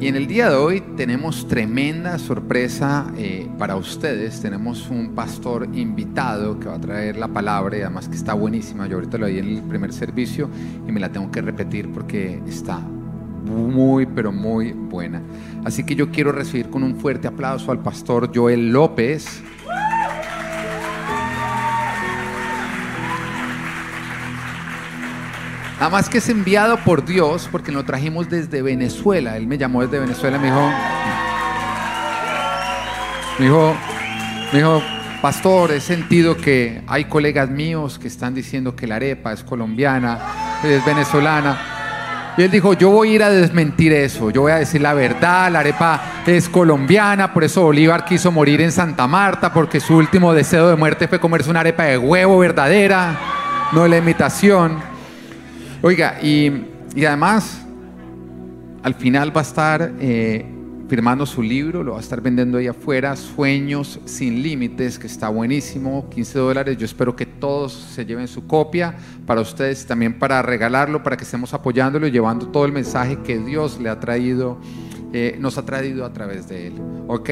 Y en el día de hoy tenemos tremenda sorpresa eh, para ustedes. Tenemos un pastor invitado que va a traer la palabra y además que está buenísima. Yo ahorita lo vi en el primer servicio y me la tengo que repetir porque está muy, pero muy buena. Así que yo quiero recibir con un fuerte aplauso al pastor Joel López. Nada más que es enviado por Dios porque lo trajimos desde Venezuela. Él me llamó desde Venezuela y me dijo, me dijo, me dijo, pastor, he sentido que hay colegas míos que están diciendo que la arepa es colombiana, es venezolana. Y él dijo, yo voy a ir a desmentir eso, yo voy a decir la verdad, la arepa es colombiana, por eso Bolívar quiso morir en Santa Marta, porque su último deseo de muerte fue comerse una arepa de huevo verdadera, no la imitación. Oiga, y, además, al final va a estar eh, firmando su libro, lo va a estar vendiendo ahí afuera, Sueños sin Límites, que está buenísimo, 15 dólares. Yo espero que todos se lleven su copia para ustedes, también para regalarlo, para que estemos apoyándolo y llevando todo el mensaje que Dios le ha traído. Eh, nos ha traído a través de él. ¿Ok?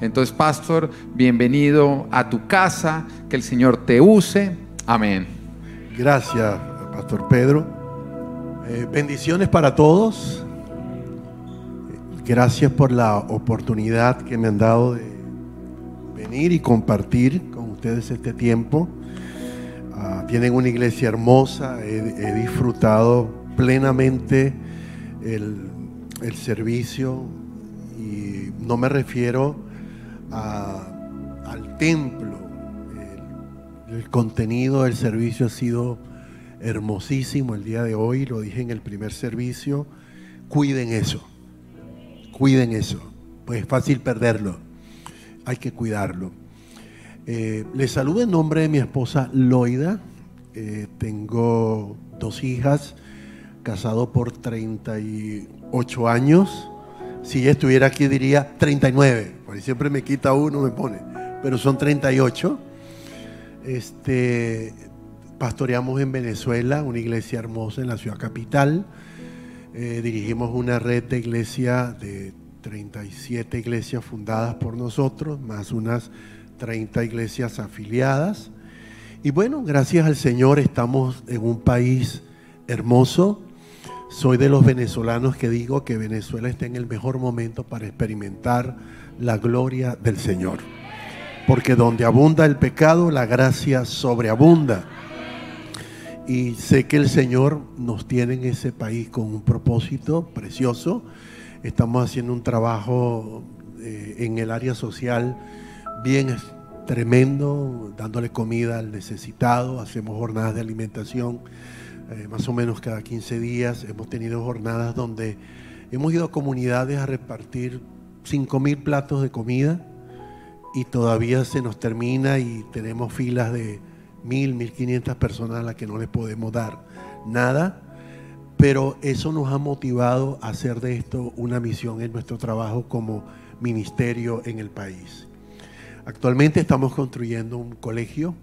Entonces, pastor, bienvenido a tu casa, que el Señor te use. Amén. Gracias, pastor Pedro. Eh, bendiciones para todos. Gracias por la oportunidad que me han dado de venir y compartir con ustedes este tiempo. Ah, tienen una iglesia hermosa, he, disfrutado plenamente el, servicio y no me refiero al templo. el contenido del servicio ha sido hermosísimo el día de hoy, lo dije en el primer servicio, cuiden eso, cuiden eso, pues es fácil perderlo, hay que cuidarlo. Eh, les saludo en nombre de mi esposa Loida, eh, tengo dos hijas, casado por 38 años, si estuviera aquí diría 39, porque siempre me quita uno, me pone, pero son 38. Este, Pastoreamos en Venezuela, una iglesia hermosa en la ciudad capital. Eh, dirigimos una red de iglesia de 37 iglesias fundadas por nosotros, más unas 30 iglesias afiliadas. Y bueno, gracias al Señor estamos en un país hermoso. Soy de los venezolanos que digo que Venezuela está en el mejor momento para experimentar la gloria del Señor. Porque donde abunda el pecado, la gracia sobreabunda. Y sé que el Señor nos tiene en ese país con un propósito precioso. Estamos haciendo un trabajo eh, en el área social bien tremendo, dándole comida al necesitado. Hacemos jornadas de alimentación eh, más o menos cada 15 días. Hemos tenido jornadas donde hemos ido a comunidades a repartir 5 mil platos de comida y todavía se nos termina y tenemos filas de mil, mil quinientas personas a las que no les podemos dar nada, pero eso nos ha motivado a hacer de esto una misión en nuestro trabajo como ministerio en el país. Actualmente estamos construyendo un colegio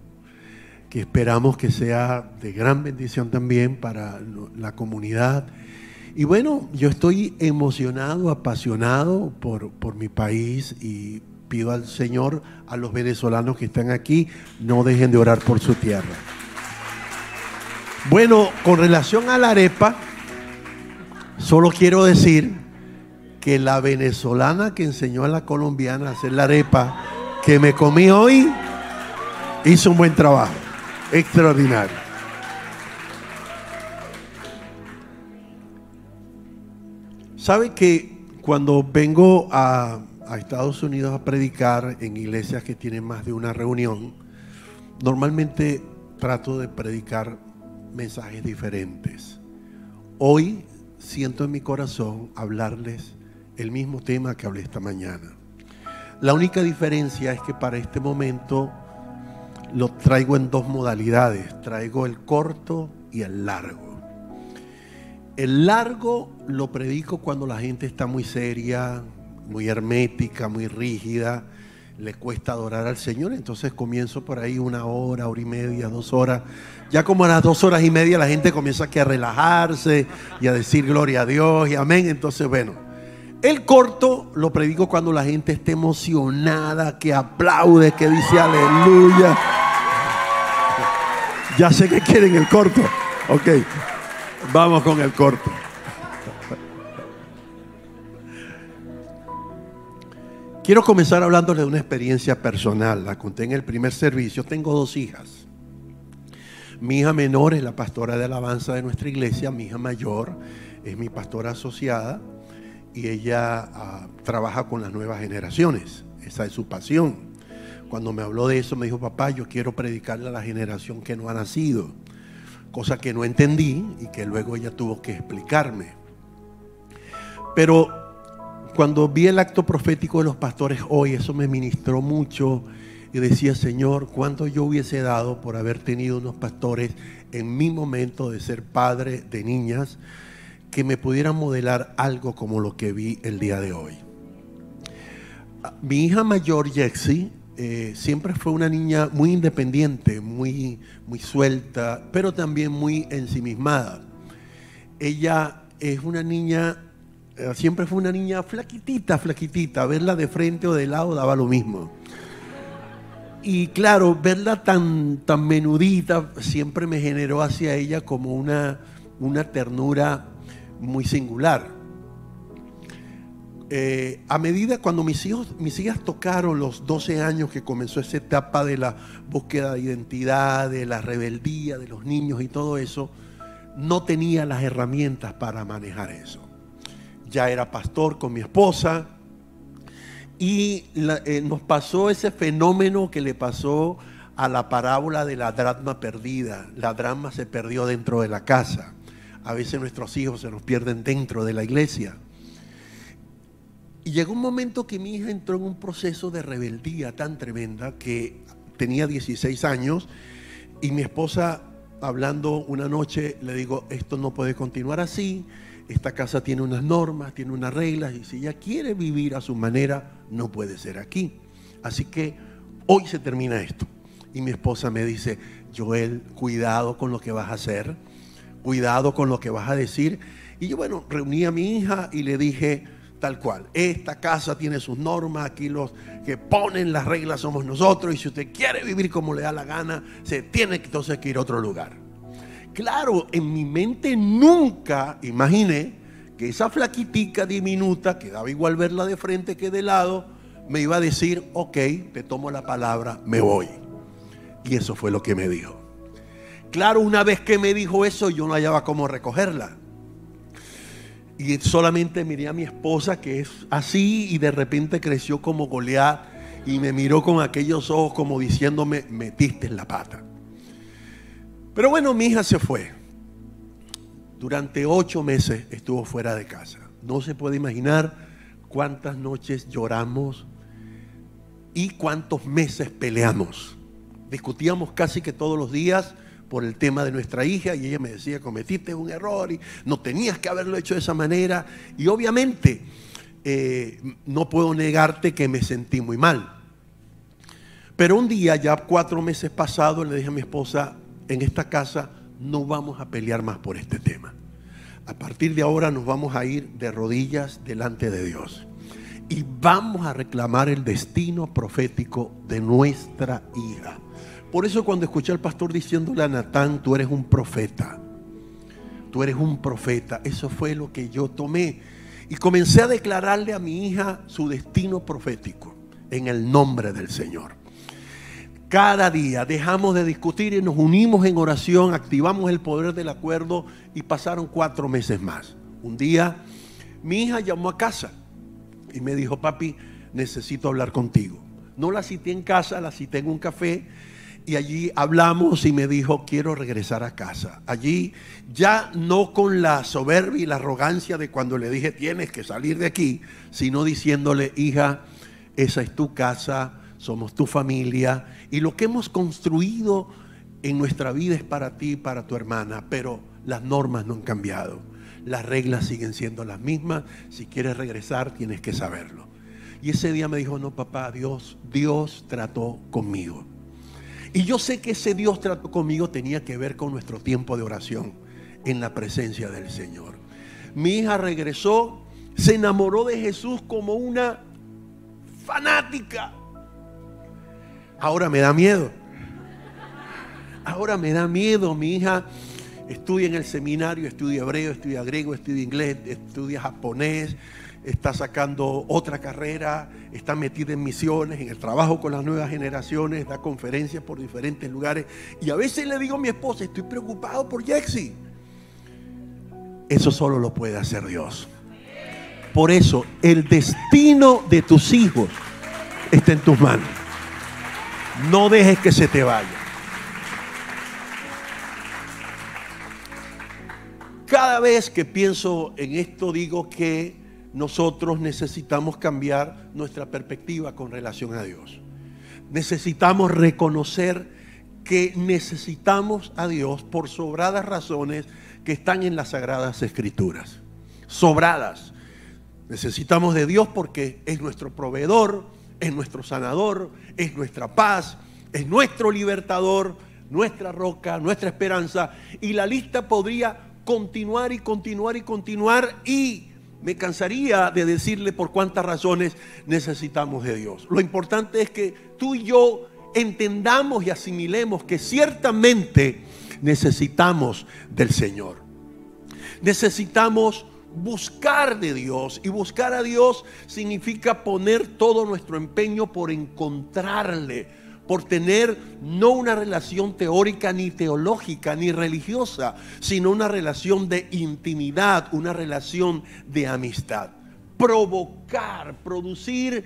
que esperamos que sea de gran bendición también para la comunidad. Y bueno, yo estoy emocionado, apasionado por, por mi país y pido al Señor, a los venezolanos que están aquí, no dejen de orar por su tierra. Bueno, con relación a la arepa, solo quiero decir que la venezolana que enseñó a la colombiana a hacer la arepa que me comí hoy, hizo un buen trabajo, extraordinario. ¿Sabe que cuando vengo a a Estados Unidos a predicar en iglesias que tienen más de una reunión, normalmente trato de predicar mensajes diferentes. Hoy siento en mi corazón hablarles el mismo tema que hablé esta mañana. La única diferencia es que para este momento lo traigo en dos modalidades. Traigo el corto y el largo. El largo lo predico cuando la gente está muy seria, muy hermética, muy rígida, le cuesta adorar al Señor, entonces comienzo por ahí una hora, hora y media, dos horas. Ya como a las dos horas y media la gente comienza a relajarse y a decir gloria a Dios y amén. Entonces, bueno, El corto lo predico cuando la gente esté emocionada, que aplaude, que dice aleluya. Ya sé que quieren el corto. Ok, vamos con el corto. Quiero comenzar hablándoles de una experiencia personal. La conté en el primer servicio. Tengo dos hijas. Mi hija menor es la pastora de alabanza de nuestra iglesia. Mi hija mayor es mi pastora asociada y ella ah, trabaja con las nuevas generaciones. Esa es su pasión. Cuando me habló de eso me dijo, papá, yo quiero predicarle a la generación que no ha nacido. Cosa que no entendí y que luego ella tuvo que explicarme. Pero cuando vi el acto profético de los pastores hoy, eso me ministró mucho y decía, Señor, ¿cuánto yo hubiese dado por haber tenido unos pastores en mi momento de ser padre de niñas que me pudieran modelar algo como lo que vi el día de hoy? Mi hija mayor, Jexi, eh, siempre fue una niña muy independiente, muy, muy suelta, pero también muy ensimismada. Ella es una niña siempre fue una niña flaquitita, flaquitita. Verla de frente o de lado daba lo mismo. Y claro, verla tan, tan menudita siempre me generó hacia ella como una, una ternura muy singular. Eh, a medida cuando mis hijos, mis hijas tocaron los 12 años que comenzó esa etapa de la búsqueda de identidad, de la rebeldía de los niños y todo eso, no tenía las herramientas para manejar eso ya era pastor con mi esposa, y eh, nos pasó ese fenómeno que le pasó a la parábola de la drama perdida. La drama se perdió dentro de la casa. A veces nuestros hijos se nos pierden dentro de la iglesia. Y llegó un momento que mi hija entró en un proceso de rebeldía tan tremenda que tenía 16 años y mi esposa hablando una noche le digo, esto no puede continuar así, esta casa tiene unas normas, tiene unas reglas y si ella quiere vivir a su manera, no puede ser aquí. Así que hoy se termina esto. Y mi esposa me dice, Joel, cuidado con lo que vas a hacer, cuidado con lo que vas a decir. Y yo, bueno, reuní a mi hija y le dije, tal cual, esta casa tiene sus normas, aquí los que ponen las reglas somos nosotros y si usted quiere vivir como le da la gana, se tiene entonces que ir a otro lugar. Claro, en mi mente nunca imaginé que esa flaquitica diminuta, que daba igual verla de frente que de lado, me iba a decir, ok, te tomo la palabra, me voy. Y eso fue lo que me dijo. Claro, una vez que me dijo eso, yo no hallaba cómo recogerla. Y solamente miré a mi esposa, que es así, y de repente creció como Goliat, y me miró con aquellos ojos como diciéndome, metiste en la pata. Pero bueno, mi hija se fue. Durante ocho meses estuvo fuera de casa. No se puede imaginar cuántas noches lloramos y cuántos meses peleamos. Discutíamos casi que todos los días por el tema de nuestra hija y ella me decía, cometiste un error y no tenías que haberlo hecho de esa manera. Y obviamente eh, no puedo negarte que me sentí muy mal. Pero un día, ya cuatro meses pasados, le dije a mi esposa, en esta casa no vamos a pelear más por este tema. A partir de ahora nos vamos a ir de rodillas delante de Dios. Y vamos a reclamar el destino profético de nuestra hija. Por eso cuando escuché al pastor diciéndole a Natán, tú eres un profeta. Tú eres un profeta. Eso fue lo que yo tomé. Y comencé a declararle a mi hija su destino profético en el nombre del Señor. Cada día dejamos de discutir y nos unimos en oración, activamos el poder del acuerdo y pasaron cuatro meses más. Un día mi hija llamó a casa y me dijo, papi, necesito hablar contigo. No la cité en casa, la cité en un café y allí hablamos y me dijo, quiero regresar a casa. Allí ya no con la soberbia y la arrogancia de cuando le dije, tienes que salir de aquí, sino diciéndole, hija, esa es tu casa somos tu familia y lo que hemos construido en nuestra vida es para ti y para tu hermana, pero las normas no han cambiado. Las reglas siguen siendo las mismas. Si quieres regresar, tienes que saberlo. Y ese día me dijo, no, papá, Dios, Dios trató conmigo. Y yo sé que ese Dios trató conmigo tenía que ver con nuestro tiempo de oración en la presencia del Señor. Mi hija regresó se enamoró de Jesús como una fanática. Ahora me da miedo. Ahora me da miedo, mi hija estudia en el seminario, estudia hebreo, estudia griego, estudia inglés, estudia japonés, está sacando otra carrera, está metida en misiones, en el trabajo con las nuevas generaciones, da conferencias por diferentes lugares. Y a veces le digo a mi esposa, estoy preocupado por Jexi. Eso solo lo puede hacer Dios. Por eso, el destino de tus hijos está en tus manos. No dejes que se te vaya. Cada vez que pienso en esto digo que nosotros necesitamos cambiar nuestra perspectiva con relación a Dios. Necesitamos reconocer que necesitamos a Dios por sobradas razones que están en las sagradas escrituras. Sobradas. Necesitamos de Dios porque es nuestro proveedor, es nuestro sanador, es nuestra paz, es nuestro libertador, nuestra roca, nuestra esperanza. Y la lista podría continuar y continuar y continuar y me cansaría de decirle por cuántas razones necesitamos de Dios. Lo importante es que tú y yo entendamos y asimilemos que ciertamente necesitamos del Señor. Necesitamos buscar de Dios y buscar a Dios significa poner todo nuestro empeño por encontrarle por tener no una relación teórica ni teológica ni religiosa, sino una relación de intimidad, una relación de amistad. Provocar, producir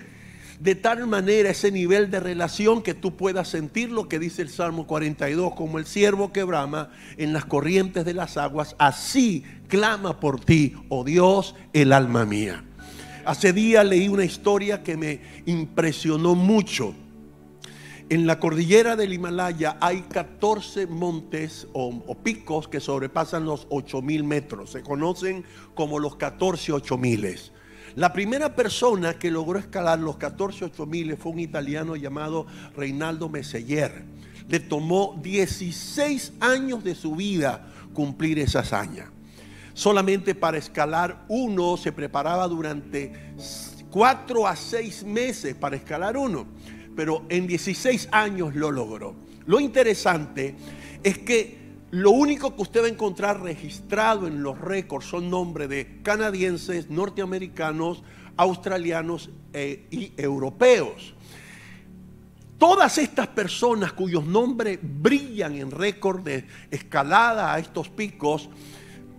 de tal manera ese nivel de relación que tú puedas sentir lo que dice el Salmo 42, como el siervo que brama en las corrientes de las aguas, así clama por ti, oh Dios, el alma mía. Hace días leí una historia que me impresionó mucho en la cordillera del Himalaya hay 14 montes o, picos que sobrepasan los 8000 metros. Se conocen como los 14 8000. La primera persona que logró escalar los 14 8000 fue un italiano llamado Reinaldo Meseller. Le tomó 16 años de su vida cumplir esa hazaña. Solamente para escalar uno se preparaba durante 4 a 6 meses para escalar uno pero en 16 años lo logró. Lo interesante es que lo único que usted va a encontrar registrado en los récords son nombres de canadienses, norteamericanos, australianos eh, y europeos. Todas estas personas cuyos nombres brillan en récord de escalada a estos picos,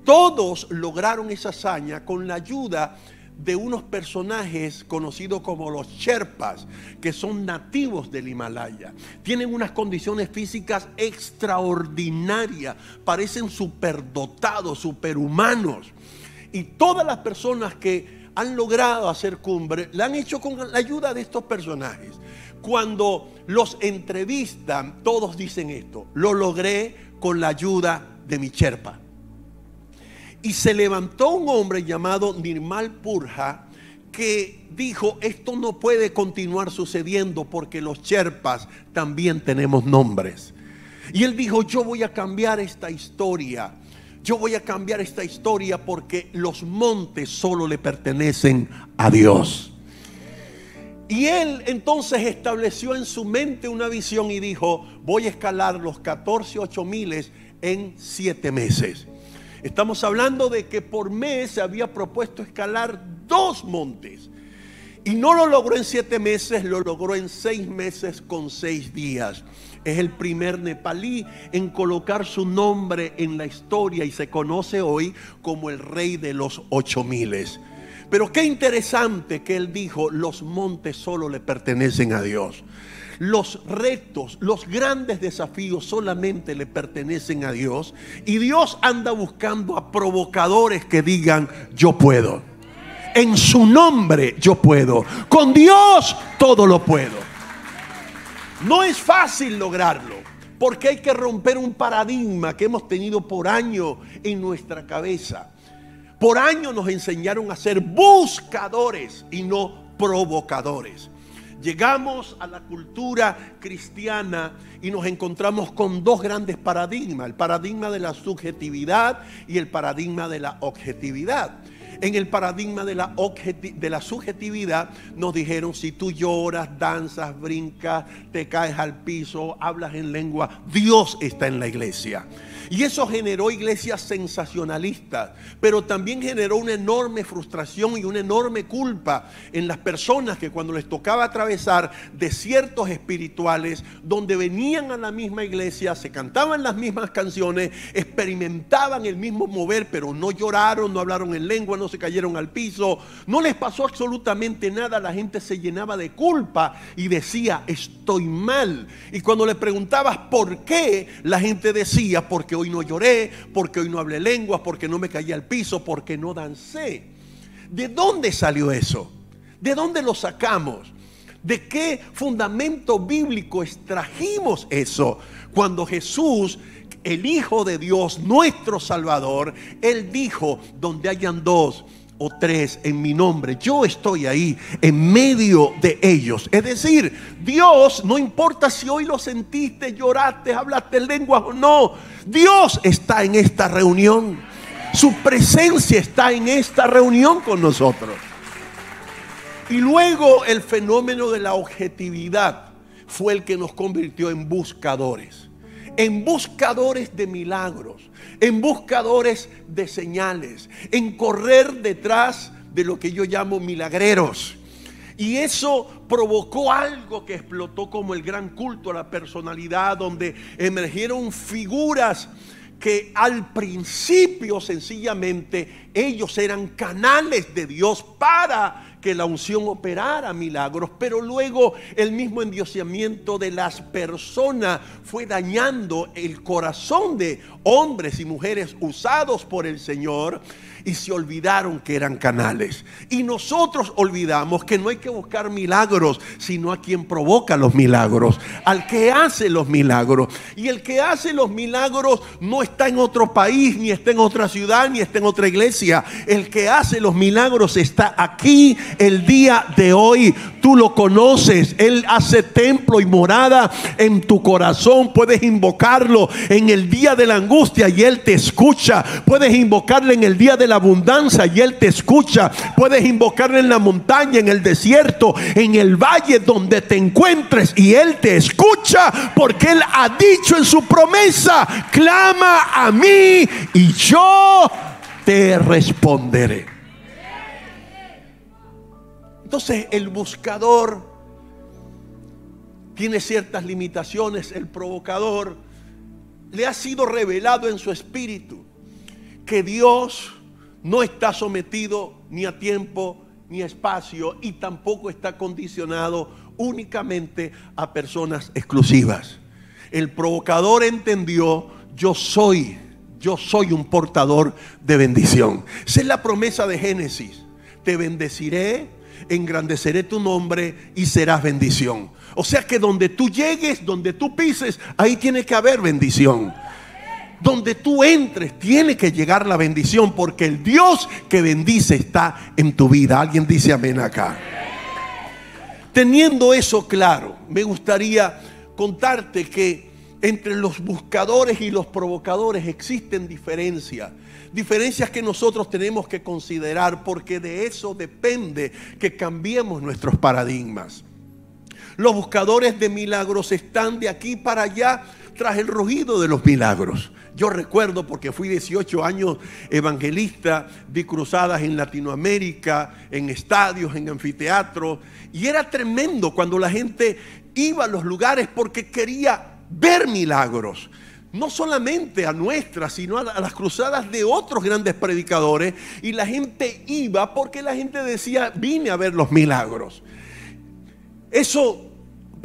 todos lograron esa hazaña con la ayuda de unos personajes conocidos como los Sherpas, que son nativos del Himalaya. Tienen unas condiciones físicas extraordinarias, parecen superdotados, superhumanos. Y todas las personas que han logrado hacer cumbre, la han hecho con la ayuda de estos personajes. Cuando los entrevistan, todos dicen esto, lo logré con la ayuda de mi Sherpa. Y se levantó un hombre llamado Nirmal Purja que dijo, esto no puede continuar sucediendo porque los Sherpas también tenemos nombres. Y él dijo, yo voy a cambiar esta historia. Yo voy a cambiar esta historia porque los montes solo le pertenecen a Dios. Y él entonces estableció en su mente una visión y dijo, voy a escalar los 14 ocho miles en siete meses. Estamos hablando de que por mes se había propuesto escalar dos montes. Y no lo logró en siete meses, lo logró en seis meses con seis días. Es el primer nepalí en colocar su nombre en la historia y se conoce hoy como el rey de los ocho miles. Pero qué interesante que él dijo, los montes solo le pertenecen a Dios. Los retos, los grandes desafíos solamente le pertenecen a Dios y Dios anda buscando a provocadores que digan, yo puedo. En su nombre yo puedo. Con Dios todo lo puedo. No es fácil lograrlo porque hay que romper un paradigma que hemos tenido por años en nuestra cabeza. Por años nos enseñaron a ser buscadores y no provocadores. Llegamos a la cultura cristiana y nos encontramos con dos grandes paradigmas, el paradigma de la subjetividad y el paradigma de la objetividad. En el paradigma de la, de la subjetividad nos dijeron, si tú lloras, danzas, brincas, te caes al piso, hablas en lengua, Dios está en la iglesia. Y eso generó iglesias sensacionalistas, pero también generó una enorme frustración y una enorme culpa en las personas que cuando les tocaba atravesar desiertos espirituales, donde venían a la misma iglesia, se cantaban las mismas canciones, experimentaban el mismo mover, pero no lloraron, no hablaron en lengua, no se cayeron al piso, no les pasó absolutamente nada, la gente se llenaba de culpa y decía, estoy mal. Y cuando le preguntabas por qué, la gente decía, porque hoy no lloré, porque hoy no hablé lenguas, porque no me caí al piso, porque no dancé. ¿De dónde salió eso? ¿De dónde lo sacamos? ¿De qué fundamento bíblico extrajimos eso? Cuando Jesús, el Hijo de Dios, nuestro Salvador, Él dijo, donde hayan dos, o tres en mi nombre, yo estoy ahí en medio de ellos. Es decir, Dios, no importa si hoy lo sentiste, lloraste, hablaste lenguas o no, Dios está en esta reunión. Su presencia está en esta reunión con nosotros. Y luego el fenómeno de la objetividad fue el que nos convirtió en buscadores, en buscadores de milagros en buscadores de señales, en correr detrás de lo que yo llamo milagreros. Y eso provocó algo que explotó como el gran culto a la personalidad, donde emergieron figuras que al principio sencillamente ellos eran canales de Dios para que la unción operara milagros, pero luego el mismo endiosamiento de las personas fue dañando el corazón de hombres y mujeres usados por el Señor y se olvidaron que eran canales. Y nosotros olvidamos que no hay que buscar milagros, sino a quien provoca los milagros, al que hace los milagros. Y el que hace los milagros no está en otro país, ni está en otra ciudad, ni está en otra iglesia. El que hace los milagros está aquí el día de hoy. Tú lo conoces. Él hace templo y morada en tu corazón. Puedes invocarlo en el día de la angustia y Él te escucha. Puedes invocarle en el día de la abundancia y Él te escucha. Puedes invocarle en la montaña, en el desierto, en el valle donde te encuentres y Él te escucha porque Él ha dicho en su promesa, clama a mí y yo te responderé. Entonces el buscador tiene ciertas limitaciones, el provocador le ha sido revelado en su espíritu que Dios no está sometido ni a tiempo ni a espacio y tampoco está condicionado únicamente a personas exclusivas. El provocador entendió, yo soy, yo soy un portador de bendición. Esa es la promesa de Génesis. Te bendeciré, engrandeceré tu nombre y serás bendición. O sea que donde tú llegues, donde tú pises, ahí tiene que haber bendición donde tú entres, tiene que llegar la bendición, porque el Dios que bendice está en tu vida. Alguien dice amén acá. Teniendo eso claro, me gustaría contarte que entre los buscadores y los provocadores existen diferencias. Diferencias que nosotros tenemos que considerar porque de eso depende que cambiemos nuestros paradigmas. Los buscadores de milagros están de aquí para allá tras el rugido de los milagros. Yo recuerdo porque fui 18 años evangelista, di cruzadas en Latinoamérica, en estadios, en anfiteatros, y era tremendo cuando la gente iba a los lugares porque quería ver milagros. No solamente a nuestras, sino a las cruzadas de otros grandes predicadores. Y la gente iba porque la gente decía, vine a ver los milagros. Eso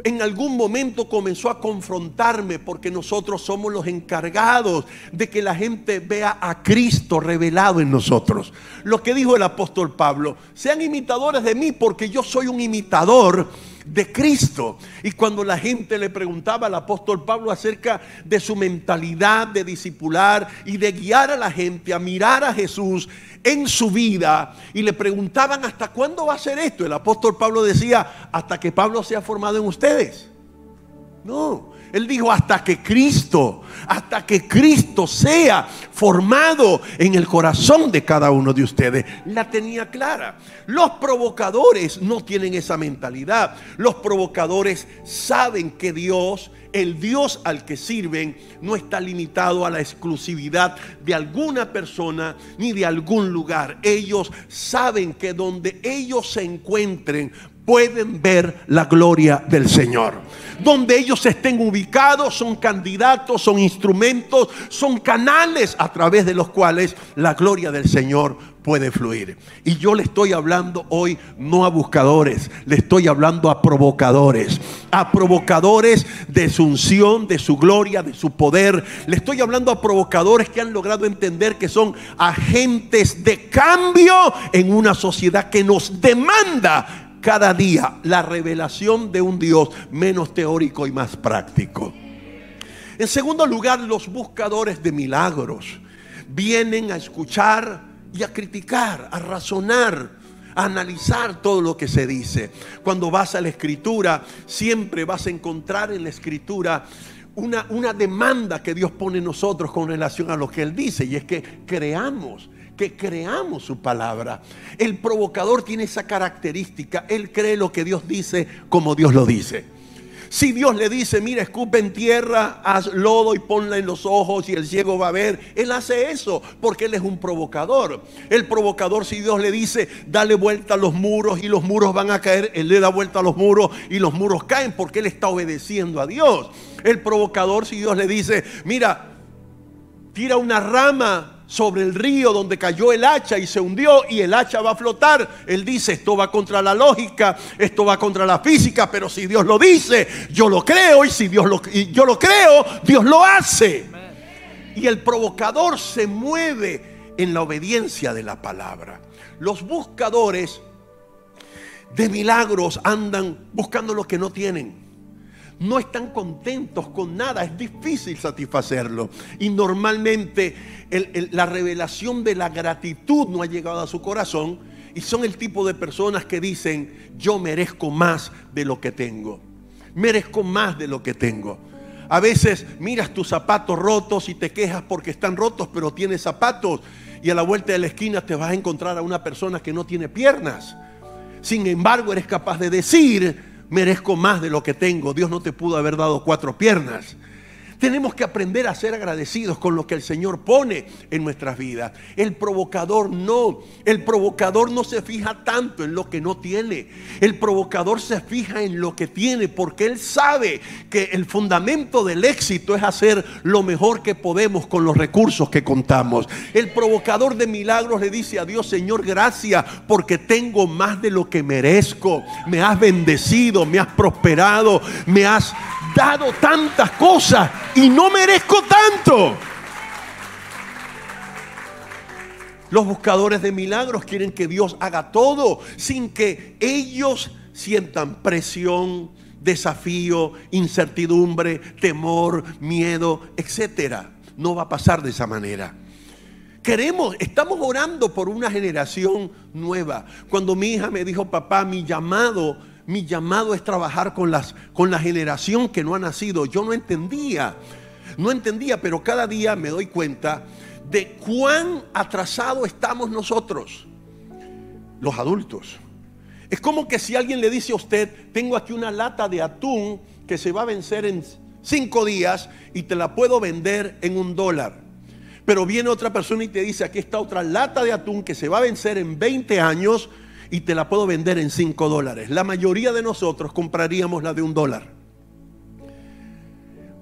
en algún momento comenzó a confrontarme porque nosotros somos los encargados de que la gente vea a Cristo revelado en nosotros. Lo que dijo el apóstol Pablo, sean imitadores de mí porque yo soy un imitador de Cristo. Y cuando la gente le preguntaba al apóstol Pablo acerca de su mentalidad de discipular y de guiar a la gente a mirar a Jesús en su vida y le preguntaban hasta cuándo va a ser esto, el apóstol Pablo decía, hasta que Pablo sea formado en ustedes. No, Él dijo hasta que Cristo, hasta que Cristo sea formado en el corazón de cada uno de ustedes. La tenía clara. Los provocadores no tienen esa mentalidad. Los provocadores saben que Dios, el Dios al que sirven, no está limitado a la exclusividad de alguna persona ni de algún lugar. Ellos saben que donde ellos se encuentren pueden ver la gloria del Señor. Donde ellos estén ubicados son candidatos, son instrumentos, son canales a través de los cuales la gloria del Señor puede fluir. Y yo le estoy hablando hoy no a buscadores, le estoy hablando a provocadores, a provocadores de su unción, de su gloria, de su poder. Le estoy hablando a provocadores que han logrado entender que son agentes de cambio en una sociedad que nos demanda cada día la revelación de un Dios menos teórico y más práctico. En segundo lugar, los buscadores de milagros vienen a escuchar y a criticar, a razonar, a analizar todo lo que se dice. Cuando vas a la escritura, siempre vas a encontrar en la escritura una, una demanda que Dios pone en nosotros con relación a lo que Él dice, y es que creamos que creamos su palabra. El provocador tiene esa característica. Él cree lo que Dios dice como Dios lo dice. Si Dios le dice, mira, escupe en tierra, haz lodo y ponla en los ojos y el ciego va a ver, Él hace eso porque Él es un provocador. El provocador, si Dios le dice, dale vuelta a los muros y los muros van a caer, Él le da vuelta a los muros y los muros caen porque Él está obedeciendo a Dios. El provocador, si Dios le dice, mira, tira una rama sobre el río donde cayó el hacha y se hundió y el hacha va a flotar. Él dice, esto va contra la lógica, esto va contra la física, pero si Dios lo dice, yo lo creo y si Dios lo, yo lo creo, Dios lo hace. Y el provocador se mueve en la obediencia de la palabra. Los buscadores de milagros andan buscando lo que no tienen no están contentos con nada, es difícil satisfacerlo. Y normalmente la revelación de la gratitud no ha llegado a su corazón y son el tipo de personas que dicen, yo merezco más de lo que tengo, merezco más de lo que tengo. A veces miras tus zapatos rotos y te quejas porque están rotos, pero tienes zapatos y a la vuelta de la esquina te vas a encontrar a una persona que no tiene piernas. Sin embargo, eres capaz de decir, merezco más de lo que tengo. Dios no te pudo haber dado cuatro piernas. Tenemos que aprender a ser agradecidos con lo que el Señor pone en nuestras vidas. El provocador no. El provocador no se fija tanto en lo que no tiene. El provocador se fija en lo que tiene porque él sabe que el fundamento del éxito es hacer lo mejor que podemos con los recursos que contamos. El provocador de milagros le dice a Dios, Señor, gracias porque tengo más de lo que merezco. Me has bendecido, me has prosperado, me has dado tantas cosas y no merezco tanto. Los buscadores de milagros quieren que Dios haga todo sin que ellos sientan presión, desafío, incertidumbre, temor, miedo, etcétera. No va a pasar de esa manera. Queremos, estamos orando por una generación nueva. Cuando mi hija me dijo, papá, mi llamado mi llamado es trabajar con, las, con la generación que no ha nacido. Yo no entendía, no entendía, pero cada día me doy cuenta de cuán atrasado estamos nosotros, los adultos. Es como que si alguien le dice a usted, tengo aquí una lata de atún que se va a vencer en cinco días y te la puedo vender en un dólar. Pero viene otra persona y te dice, aquí está otra lata de atún que se va a vencer en 20 años y te la puedo vender en 5 dólares. La mayoría de nosotros compraríamos la de un dólar.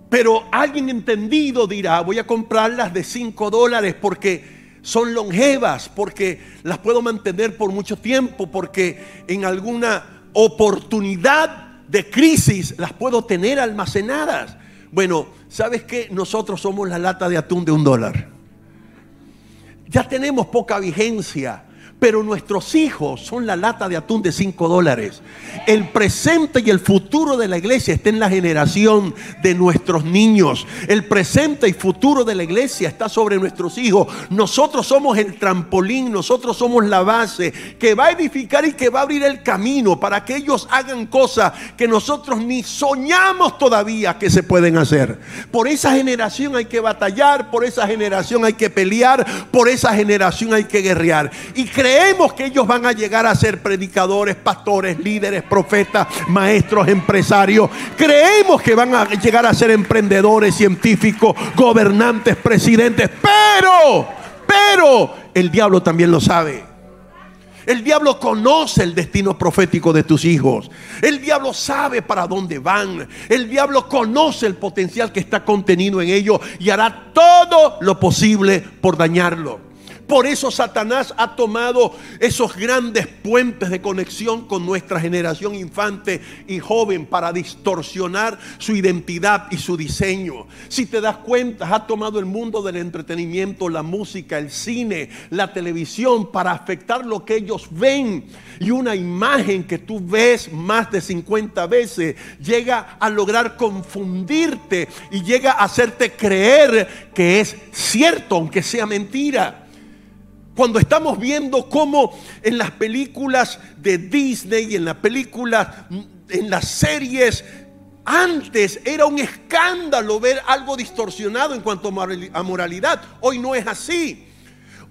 Pero alguien entendido dirá, voy a comprar las de 5 dólares porque son longevas, porque las puedo mantener por mucho tiempo, porque en alguna oportunidad de crisis las puedo tener almacenadas. Bueno, ¿sabes qué? Nosotros somos la lata de atún de un dólar. Ya tenemos poca vigencia pero nuestros hijos son la lata de atún de 5 dólares. El presente y el futuro de la iglesia está en la generación de nuestros niños. El presente y futuro de la iglesia está sobre nuestros hijos. Nosotros somos el trampolín, nosotros somos la base que va a edificar y que va a abrir el camino para que ellos hagan cosas que nosotros ni soñamos todavía que se pueden hacer. Por esa generación hay que batallar, por esa generación hay que pelear, por esa generación hay que guerrear. Y creemos que ellos van a llegar a ser predicadores, pastores, líderes, profetas, maestros, empresarios. Creemos que van a llegar a ser emprendedores, científicos, gobernantes, presidentes. Pero, pero, el diablo también lo sabe. El diablo conoce el destino profético de tus hijos. El diablo sabe para dónde van. El diablo conoce el potencial que está contenido en ellos y hará todo lo posible por dañarlo. Por eso Satanás ha tomado esos grandes puentes de conexión con nuestra generación infante y joven para distorsionar su identidad y su diseño. Si te das cuenta, ha tomado el mundo del entretenimiento, la música, el cine, la televisión para afectar lo que ellos ven. Y una imagen que tú ves más de 50 veces llega a lograr confundirte y llega a hacerte creer que es cierto, aunque sea mentira. Cuando estamos viendo cómo en las películas de Disney y en las películas, en las series, antes era un escándalo ver algo distorsionado en cuanto a moralidad. Hoy no es así.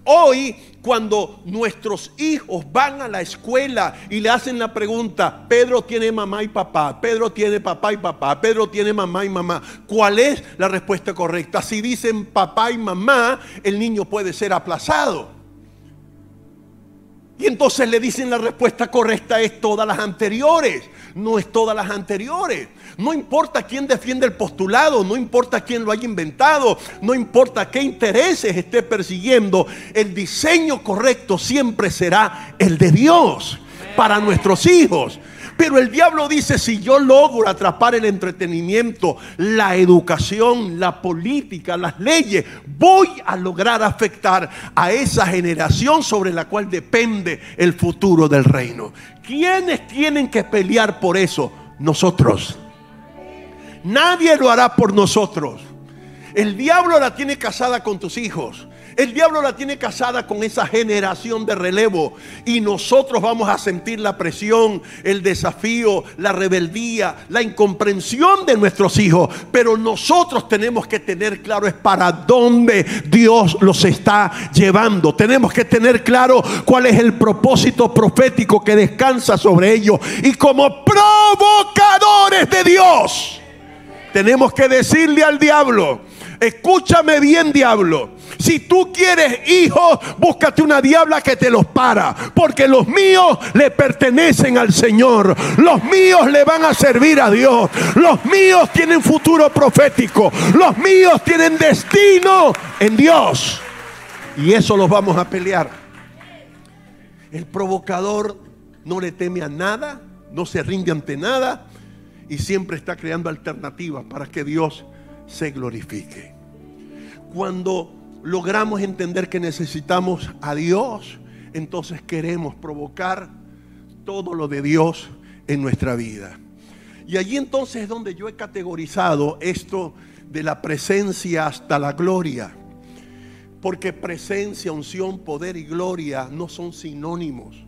Hoy, cuando nuestros hijos van a la escuela y le hacen la pregunta, Pedro tiene mamá y papá, Pedro tiene papá y papá, Pedro tiene mamá y mamá, ¿cuál es la respuesta correcta? Si dicen papá y mamá, el niño puede ser aplazado. Y entonces le dicen la respuesta correcta es todas las anteriores. No es todas las anteriores. No importa quién defiende el postulado, no importa quién lo haya inventado, no importa qué intereses esté persiguiendo, el diseño correcto siempre será el de Dios para nuestros hijos. Pero el diablo dice, si yo logro atrapar el entretenimiento, la educación, la política, las leyes, voy a lograr afectar a esa generación sobre la cual depende el futuro del reino. ¿Quiénes tienen que pelear por eso? Nosotros. Nadie lo hará por nosotros. El diablo la tiene casada con tus hijos. El diablo la tiene casada con esa generación de relevo y nosotros vamos a sentir la presión, el desafío, la rebeldía, la incomprensión de nuestros hijos. Pero nosotros tenemos que tener claro es para dónde Dios los está llevando. Tenemos que tener claro cuál es el propósito profético que descansa sobre ellos. Y como provocadores de Dios, tenemos que decirle al diablo, escúchame bien diablo si tú quieres hijos, búscate una diabla que te los para. Porque los míos le pertenecen al Señor. Los míos le van a servir a Dios. Los míos tienen futuro profético. Los míos tienen destino en Dios. Y eso los vamos a pelear. El provocador no le teme a nada, no se rinde ante nada y siempre está creando alternativas para que Dios se glorifique. Cuando logramos entender que necesitamos a Dios, entonces queremos provocar todo lo de Dios en nuestra vida. Y allí entonces es donde yo he categorizado esto de la presencia hasta la gloria. Porque presencia, unción, poder y gloria no son sinónimos.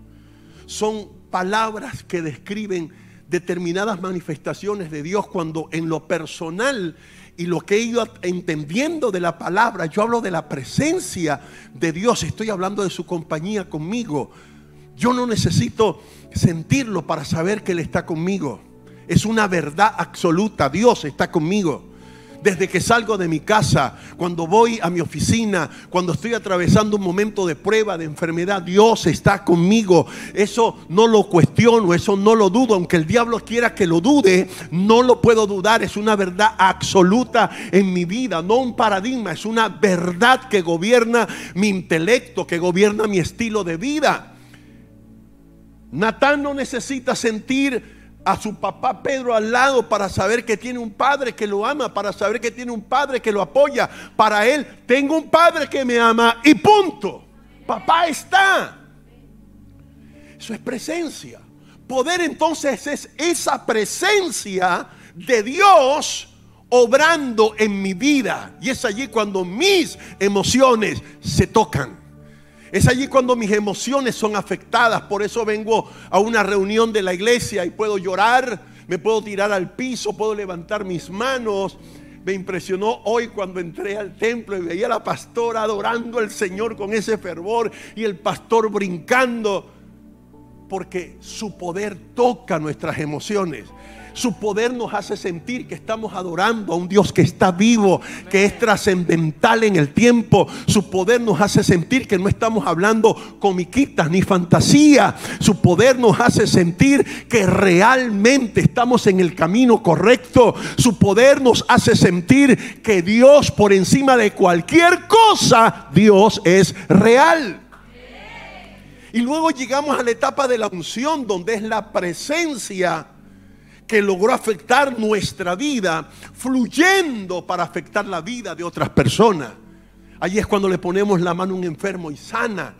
Son palabras que describen determinadas manifestaciones de Dios cuando en lo personal y lo que he ido entendiendo de la palabra, yo hablo de la presencia de Dios, estoy hablando de su compañía conmigo. Yo no necesito sentirlo para saber que Él está conmigo. Es una verdad absoluta, Dios está conmigo desde que salgo de mi casa, cuando voy a mi oficina, cuando estoy atravesando un momento de prueba, de enfermedad, Dios está conmigo. Eso no lo cuestiono, eso no lo dudo, aunque el diablo quiera que lo dude, no lo puedo dudar, es una verdad absoluta en mi vida, no un paradigma, es una verdad que gobierna mi intelecto, que gobierna mi estilo de vida. Natán no necesita sentir a su papá Pedro al lado para saber que tiene un padre que lo ama, para saber que tiene un padre que lo apoya. Para él, tengo un padre que me ama y punto. Papá está. Eso es presencia. Poder entonces es esa presencia de Dios obrando en mi vida. Y es allí cuando mis emociones se tocan. Es allí cuando mis emociones son afectadas. Por eso vengo a una reunión de la iglesia y puedo llorar, me puedo tirar al piso, puedo levantar mis manos. Me impresionó hoy cuando entré al templo y veía a la pastora adorando al Señor con ese fervor y el pastor brincando. Porque su poder toca nuestras emociones. Su poder nos hace sentir que estamos adorando a un Dios que está vivo, que es trascendental en el tiempo. Su poder nos hace sentir que no estamos hablando comiquitas ni fantasía. Su poder nos hace sentir que realmente estamos en el camino correcto. Su poder nos hace sentir que Dios por encima de cualquier cosa, Dios es real. Y luego llegamos a la etapa de la unción, donde es la presencia que logró afectar nuestra vida, fluyendo para afectar la vida de otras personas. Allí es cuando le ponemos la mano a un enfermo y sana.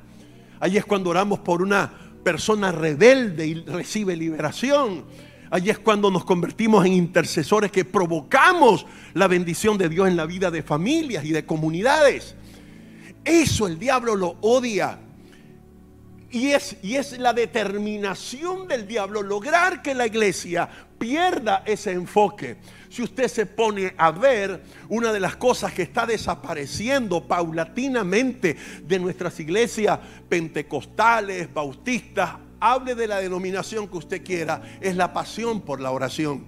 Allí es cuando oramos por una persona rebelde y recibe liberación. Allí es cuando nos convertimos en intercesores que provocamos la bendición de Dios en la vida de familias y de comunidades. Eso el diablo lo odia. Y es, y es la determinación del diablo lograr que la iglesia pierda ese enfoque. Si usted se pone a ver una de las cosas que está desapareciendo paulatinamente de nuestras iglesias pentecostales, bautistas, hable de la denominación que usted quiera, es la pasión por la oración.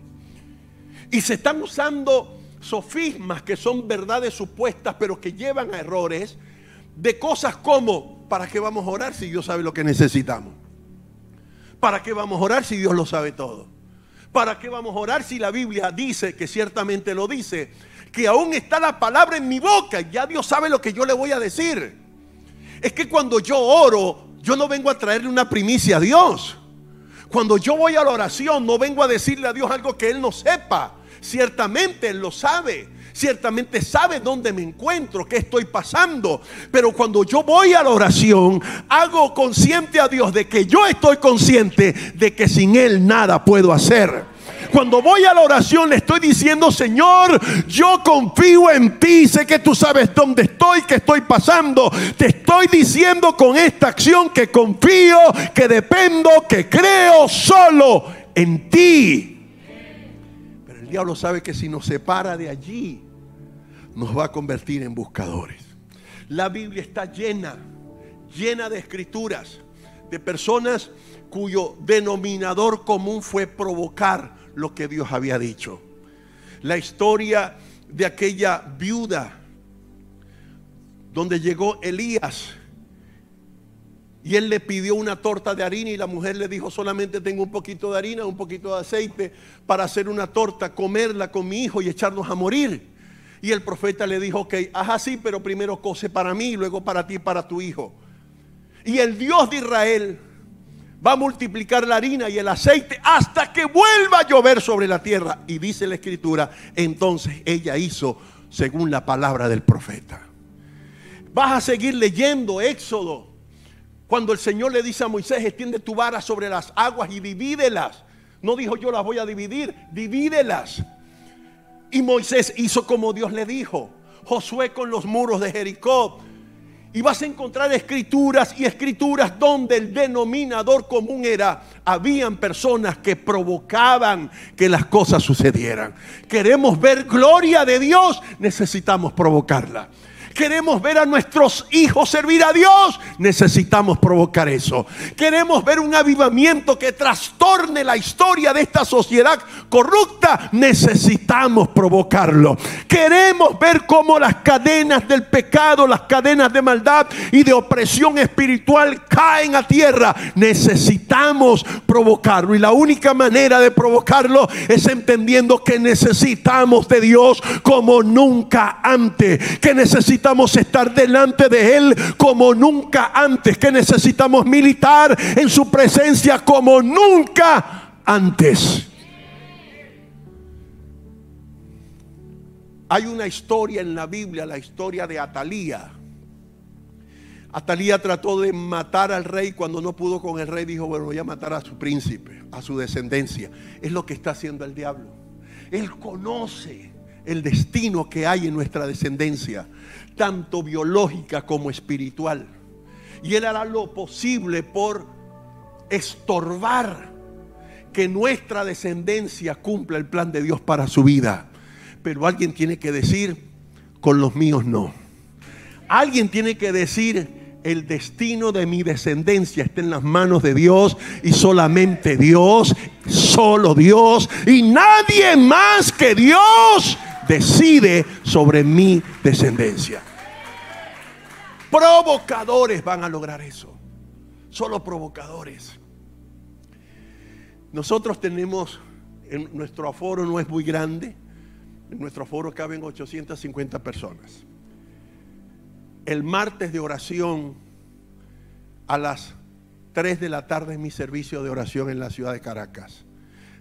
Y se están usando sofismas que son verdades supuestas, pero que llevan a errores de cosas como, ¿para qué vamos a orar si Dios sabe lo que necesitamos? ¿Para qué vamos a orar si Dios lo sabe todo? ¿Para qué vamos a orar si la Biblia dice, que ciertamente lo dice, que aún está la palabra en mi boca ya Dios sabe lo que yo le voy a decir? Es que cuando yo oro, yo no vengo a traerle una primicia a Dios. Cuando yo voy a la oración, no vengo a decirle a Dios algo que Él no sepa. Ciertamente Él lo sabe. Ciertamente sabe dónde me encuentro, qué estoy pasando. Pero cuando yo voy a la oración, hago consciente a Dios de que yo estoy consciente de que sin Él nada puedo hacer. Cuando voy a la oración le estoy diciendo, Señor, yo confío en ti, sé que tú sabes dónde estoy, que estoy pasando. Te estoy diciendo con esta acción que confío, que dependo, que creo solo en ti. Pero el diablo sabe que si nos separa de allí, nos va a convertir en buscadores. La Biblia está llena, llena de escrituras, de personas cuyo denominador común fue provocar lo que Dios había dicho. La historia de aquella viuda donde llegó Elías y él le pidió una torta de harina y la mujer le dijo, solamente tengo un poquito de harina, un poquito de aceite para hacer una torta, comerla con mi hijo y echarnos a morir. Y el profeta le dijo, ok, haz así, pero primero cose para mí, luego para ti y para tu hijo. Y el Dios de Israel va a multiplicar la harina y el aceite hasta que vuelva a llover sobre la tierra. Y dice la escritura, entonces ella hizo según la palabra del profeta. Vas a seguir leyendo Éxodo. Cuando el Señor le dice a Moisés, extiende tu vara sobre las aguas y divídelas. No dijo yo las voy a dividir, divídelas. Y Moisés hizo como Dios le dijo. Josué con los muros de Jericó. Y vas a encontrar escrituras y escrituras donde el denominador común era, habían personas que provocaban que las cosas sucedieran. Queremos ver gloria de Dios, necesitamos provocarla queremos ver a nuestros hijos servir a Dios, necesitamos provocar eso. Queremos ver un avivamiento que trastorne la historia de esta sociedad corrupta, necesitamos provocarlo. Queremos ver cómo las cadenas del pecado, las cadenas de maldad y de opresión espiritual caen a tierra, necesitamos provocarlo. Y la única manera de provocarlo es entendiendo que necesitamos de Dios como nunca antes, que necesitamos estar delante de Él como nunca antes, que necesitamos militar en su presencia como nunca antes. Hay una historia en la Biblia, la historia de Atalía. Atalía trató de matar al rey cuando no pudo con el rey. Dijo, bueno, voy a matar a su príncipe, a su descendencia. Es lo que está haciendo el diablo. Él conoce el destino que hay en nuestra descendencia, tanto biológica como espiritual. Y él hará lo posible por estorbar que nuestra descendencia cumpla el plan de Dios para su vida. Pero alguien tiene que decir, con los míos no. Alguien tiene que decir, el destino de mi descendencia está en las manos de Dios y solamente Dios, solo Dios y nadie más que Dios decide sobre mi descendencia. Provocadores van a lograr eso. Solo provocadores. Nosotros tenemos, en nuestro aforo no es muy grande, en nuestro aforo caben 850 personas. El martes de oración a las 3 de la tarde es mi servicio de oración en la ciudad de Caracas.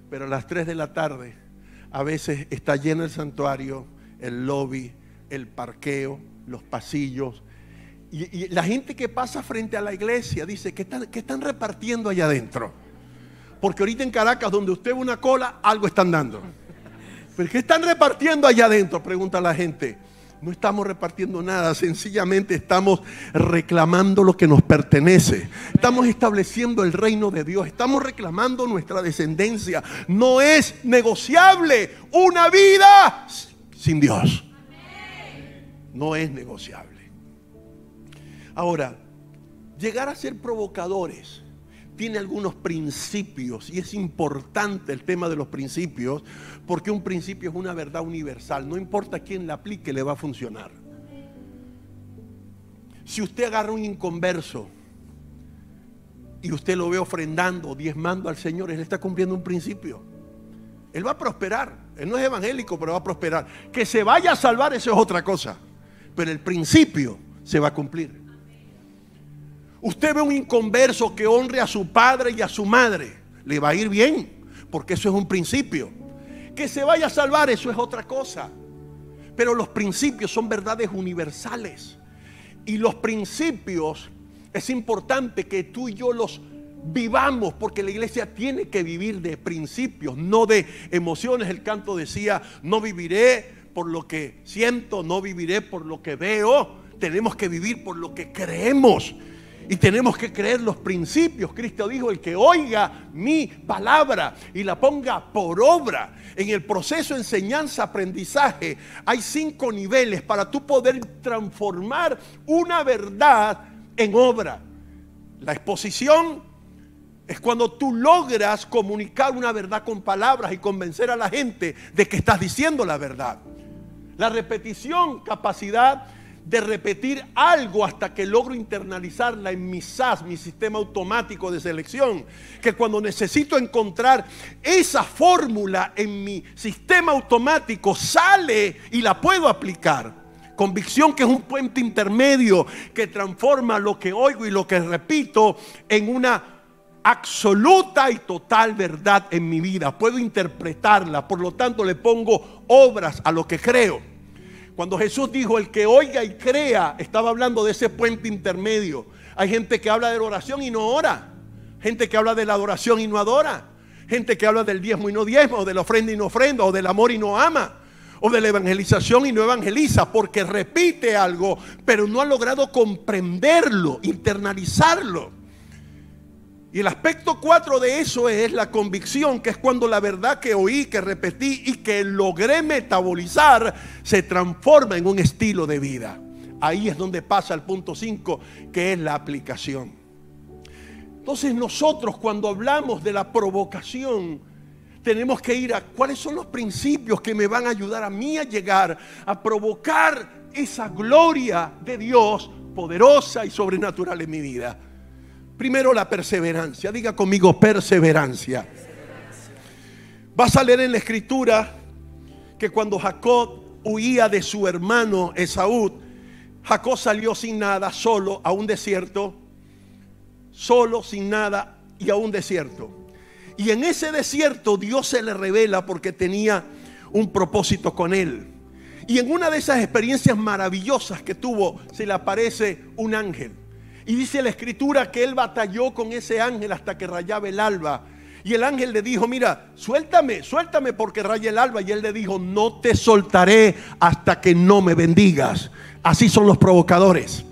Pero a las 3 de la tarde a veces está lleno el santuario, el lobby, el parqueo, los pasillos. Y, la gente que pasa frente a la iglesia dice, ¿qué están, están repartiendo allá adentro? Porque ahorita en Caracas, donde usted ve una cola, algo están dando. ¿Pero qué están repartiendo allá adentro? Pregunta la gente. No estamos repartiendo nada, sencillamente estamos reclamando lo que nos pertenece. Estamos estableciendo el reino de Dios, estamos reclamando nuestra descendencia. No es negociable una vida sin Dios. No es negociable. Ahora, llegar a ser provocadores tiene algunos principios y es importante el tema de los principios porque un principio es una verdad universal. No importa quién la aplique, le va a funcionar. Si usted agarra un inconverso y usted lo ve ofrendando, diezmando al Señor, Él está cumpliendo un principio. Él va a prosperar. Él no es evangélico, pero va a prosperar. Que se vaya a salvar, eso es otra cosa. Pero el principio se va a cumplir. Usted ve un inconverso que honre a su padre y a su madre, le va a ir bien, porque eso es un principio. Que se vaya a salvar, eso es otra cosa. Pero los principios son verdades universales. Y los principios es importante que tú y yo los vivamos, porque la iglesia tiene que vivir de principios, no de emociones. El canto decía, no viviré por lo que siento, no viviré por lo que veo. Tenemos que vivir por lo que creemos. Y tenemos que creer los principios. Cristo dijo, el que oiga mi palabra y la ponga por obra. En el proceso de enseñanza-aprendizaje hay cinco niveles para tú poder transformar una verdad en obra. La exposición es cuando tú logras comunicar una verdad con palabras y convencer a la gente de que estás diciendo la verdad. La repetición, capacidad de repetir algo hasta que logro internalizarla en mi SAS, mi sistema automático de selección. Que cuando necesito encontrar esa fórmula en mi sistema automático, sale y la puedo aplicar. Convicción que es un puente intermedio que transforma lo que oigo y lo que repito en una absoluta y total verdad en mi vida. Puedo interpretarla, por lo tanto le pongo obras a lo que creo. Cuando Jesús dijo, el que oiga y crea, estaba hablando de ese puente intermedio. Hay gente que habla de la oración y no ora. Gente que habla de la adoración y no adora. Gente que habla del diezmo y no diezmo, o de la ofrenda y no ofrenda, o del amor y no ama. O de la evangelización y no evangeliza, porque repite algo, pero no ha logrado comprenderlo, internalizarlo. Y el aspecto cuatro de eso es la convicción, que es cuando la verdad que oí, que repetí y que logré metabolizar se transforma en un estilo de vida. Ahí es donde pasa el punto 5, que es la aplicación. Entonces nosotros cuando hablamos de la provocación, tenemos que ir a cuáles son los principios que me van a ayudar a mí a llegar a provocar esa gloria de Dios poderosa y sobrenatural en mi vida. Primero la perseverancia. Diga conmigo perseverancia. Vas a leer en la escritura que cuando Jacob huía de su hermano Esaú, Jacob salió sin nada, solo a un desierto, solo sin nada y a un desierto. Y en ese desierto Dios se le revela porque tenía un propósito con él. Y en una de esas experiencias maravillosas que tuvo, se le aparece un ángel Y dice la escritura que él batalló con ese ángel hasta que rayaba el alba. Y el ángel le dijo, mira, suéltame, suéltame porque raya el alba. Y él le dijo, no te soltaré hasta que no me bendigas. Así son los provocadores.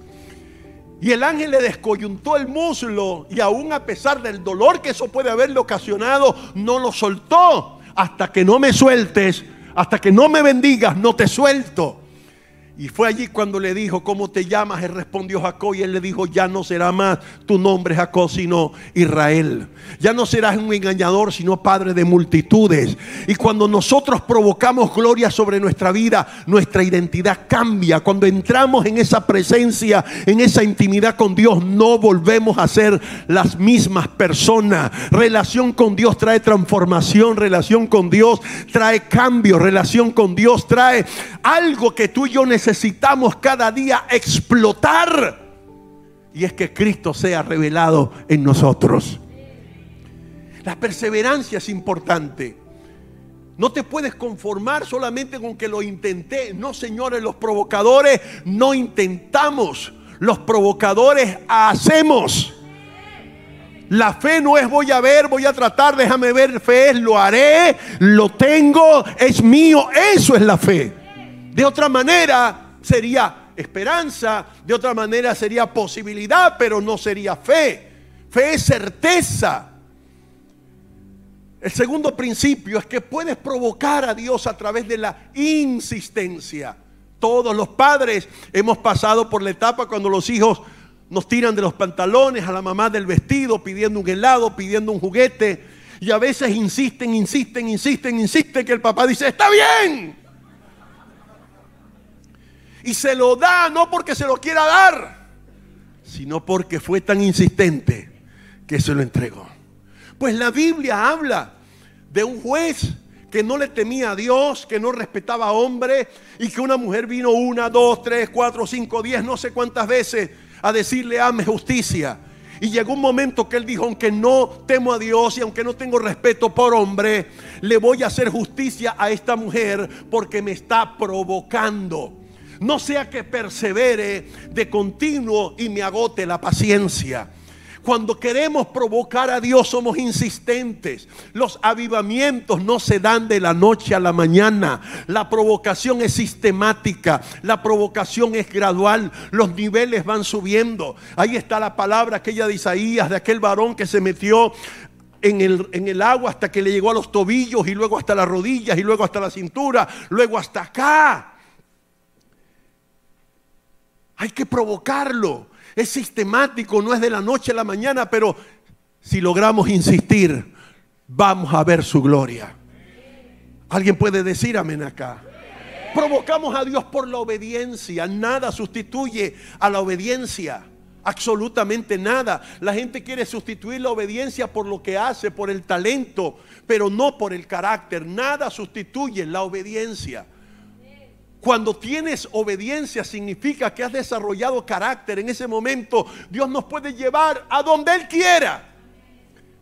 Y el ángel le descoyuntó el muslo y aún a pesar del dolor que eso puede haberle ocasionado, no lo soltó. Hasta que no me sueltes, hasta que no me bendigas, no te suelto. Y fue allí cuando le dijo, ¿cómo te llamas? Él respondió Jacob y él le dijo, ya no será más tu nombre Jacob, sino Israel. Ya no serás un engañador, sino padre de multitudes. Y cuando nosotros provocamos gloria sobre nuestra vida, nuestra identidad cambia. Cuando entramos en esa presencia, en esa intimidad con Dios, no volvemos a ser las mismas personas. Relación con Dios trae transformación, relación con Dios trae cambio, relación con Dios trae algo que tú y yo necesitamos necesitamos cada día explotar. Y es que Cristo sea revelado en nosotros. La perseverancia es importante. No te puedes conformar solamente con que lo intenté. No, señores, los provocadores no intentamos. Los provocadores hacemos. La fe no es voy a ver, voy a tratar, déjame ver, fe es lo haré, lo tengo, es mío. Eso es la fe. De otra manera sería esperanza, de otra manera sería posibilidad, pero no sería fe. Fe es certeza. El segundo principio es que puedes provocar a Dios a través de la insistencia. Todos los padres hemos pasado por la etapa cuando los hijos nos tiran de los pantalones, a la mamá del vestido, pidiendo un helado, pidiendo un juguete. Y a veces insisten, insisten, insisten, insisten que el papá dice, está bien. Y se lo da no porque se lo quiera dar, sino porque fue tan insistente que se lo entregó. Pues la Biblia habla de un juez que no le temía a Dios, que no respetaba a hombre y que una mujer vino una, dos, tres, cuatro, cinco, diez, no sé cuántas veces a decirle ame justicia. Y llegó un momento que él dijo, aunque no temo a Dios y aunque no tengo respeto por hombre, le voy a hacer justicia a esta mujer porque me está provocando. No sea que persevere de continuo y me agote la paciencia. Cuando queremos provocar a Dios somos insistentes. Los avivamientos no se dan de la noche a la mañana. La provocación es sistemática. La provocación es gradual. Los niveles van subiendo. Ahí está la palabra aquella de Isaías, de aquel varón que se metió en el, en el, agua hasta que le llegó a los tobillos y luego hasta las rodillas y luego hasta la cintura, luego hasta acá. Hay que provocarlo. Es sistemático, no es de la noche a la mañana, pero si logramos insistir, vamos a ver su gloria. ¿Alguien puede decir amén acá? Provocamos a Dios por la obediencia. Nada sustituye a la obediencia. Absolutamente nada. La gente quiere sustituir la obediencia por lo que hace, por el talento, pero no por el carácter. Nada sustituye la obediencia. Cuando tienes obediencia significa que has desarrollado carácter. En ese momento Dios nos puede llevar a donde Él quiera.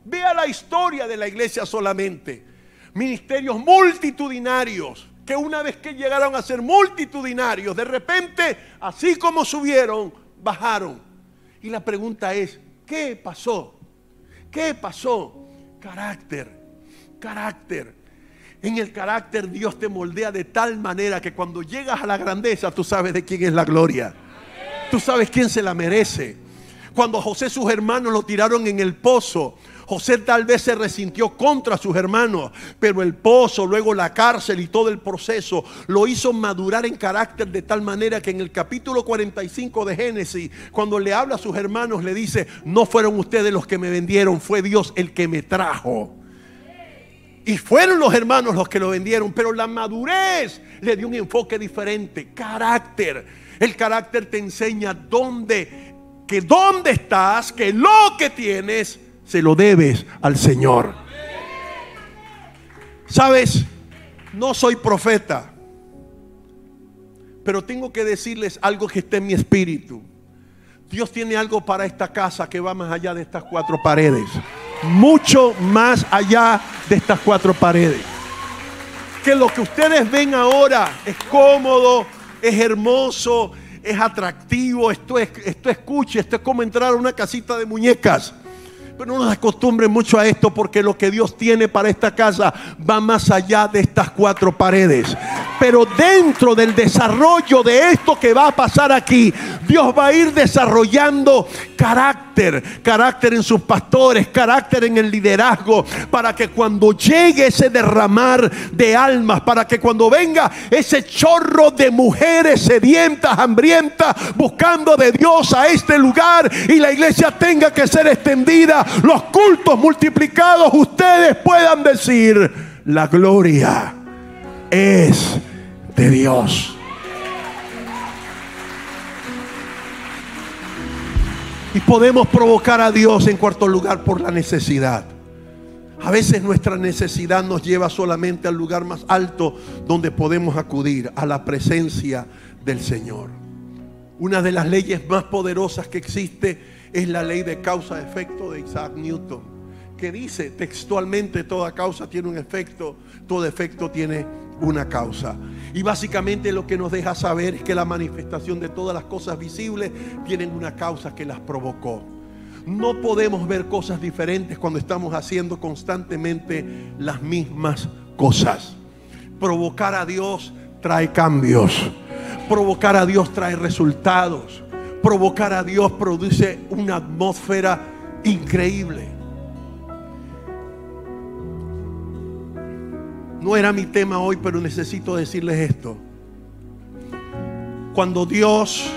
Vea la historia de la iglesia solamente. Ministerios multitudinarios que una vez que llegaron a ser multitudinarios, de repente, así como subieron, bajaron. Y la pregunta es, ¿qué pasó? ¿Qué pasó? Carácter, carácter. En el carácter Dios te moldea de tal manera que cuando llegas a la grandeza tú sabes de quién es la gloria. Tú sabes quién se la merece. Cuando José sus hermanos lo tiraron en el pozo, José tal vez se resintió contra sus hermanos, pero el pozo, luego la cárcel y todo el proceso lo hizo madurar en carácter de tal manera que en el capítulo 45 de Génesis, cuando le habla a sus hermanos, le dice, no fueron ustedes los que me vendieron, fue Dios el que me trajo. Y fueron los hermanos los que lo vendieron, pero la madurez le dio un enfoque diferente, carácter. El carácter te enseña dónde, que dónde estás, que lo que tienes se lo debes al Señor. Sabes, no soy profeta, pero tengo que decirles algo que está en mi espíritu. Dios tiene algo para esta casa que va más allá de estas cuatro paredes mucho más allá de estas cuatro paredes. Que lo que ustedes ven ahora es cómodo, es hermoso, es atractivo, esto es, esto escuche, esto es como entrar a una casita de muñecas. Pero no nos acostumbren mucho a esto porque lo que Dios tiene para esta casa va más allá de estas cuatro paredes. Pero dentro del desarrollo de esto que va a pasar aquí, Dios va a ir desarrollando carácter, carácter en sus pastores, carácter en el liderazgo, para que cuando llegue ese derramar de almas, para que cuando venga ese chorro de mujeres sedientas, hambrientas, buscando de Dios a este lugar y la iglesia tenga que ser extendida los cultos multiplicados, ustedes puedan decir, la gloria es de Dios. Y podemos provocar a Dios en cuarto lugar por la necesidad. A veces nuestra necesidad nos lleva solamente al lugar más alto donde podemos acudir, a la presencia del Señor. Una de las leyes más poderosas que existe es la ley de causa-efecto de Isaac Newton, que dice textualmente toda causa tiene un efecto, todo efecto tiene una causa. Y básicamente lo que nos deja saber es que la manifestación de todas las cosas visibles tienen una causa que las provocó. No podemos ver cosas diferentes cuando estamos haciendo constantemente las mismas cosas. Provocar a Dios trae cambios. Provocar a Dios trae resultados provocar a Dios produce una atmósfera increíble. No era mi tema hoy, pero necesito decirles esto. Cuando Dios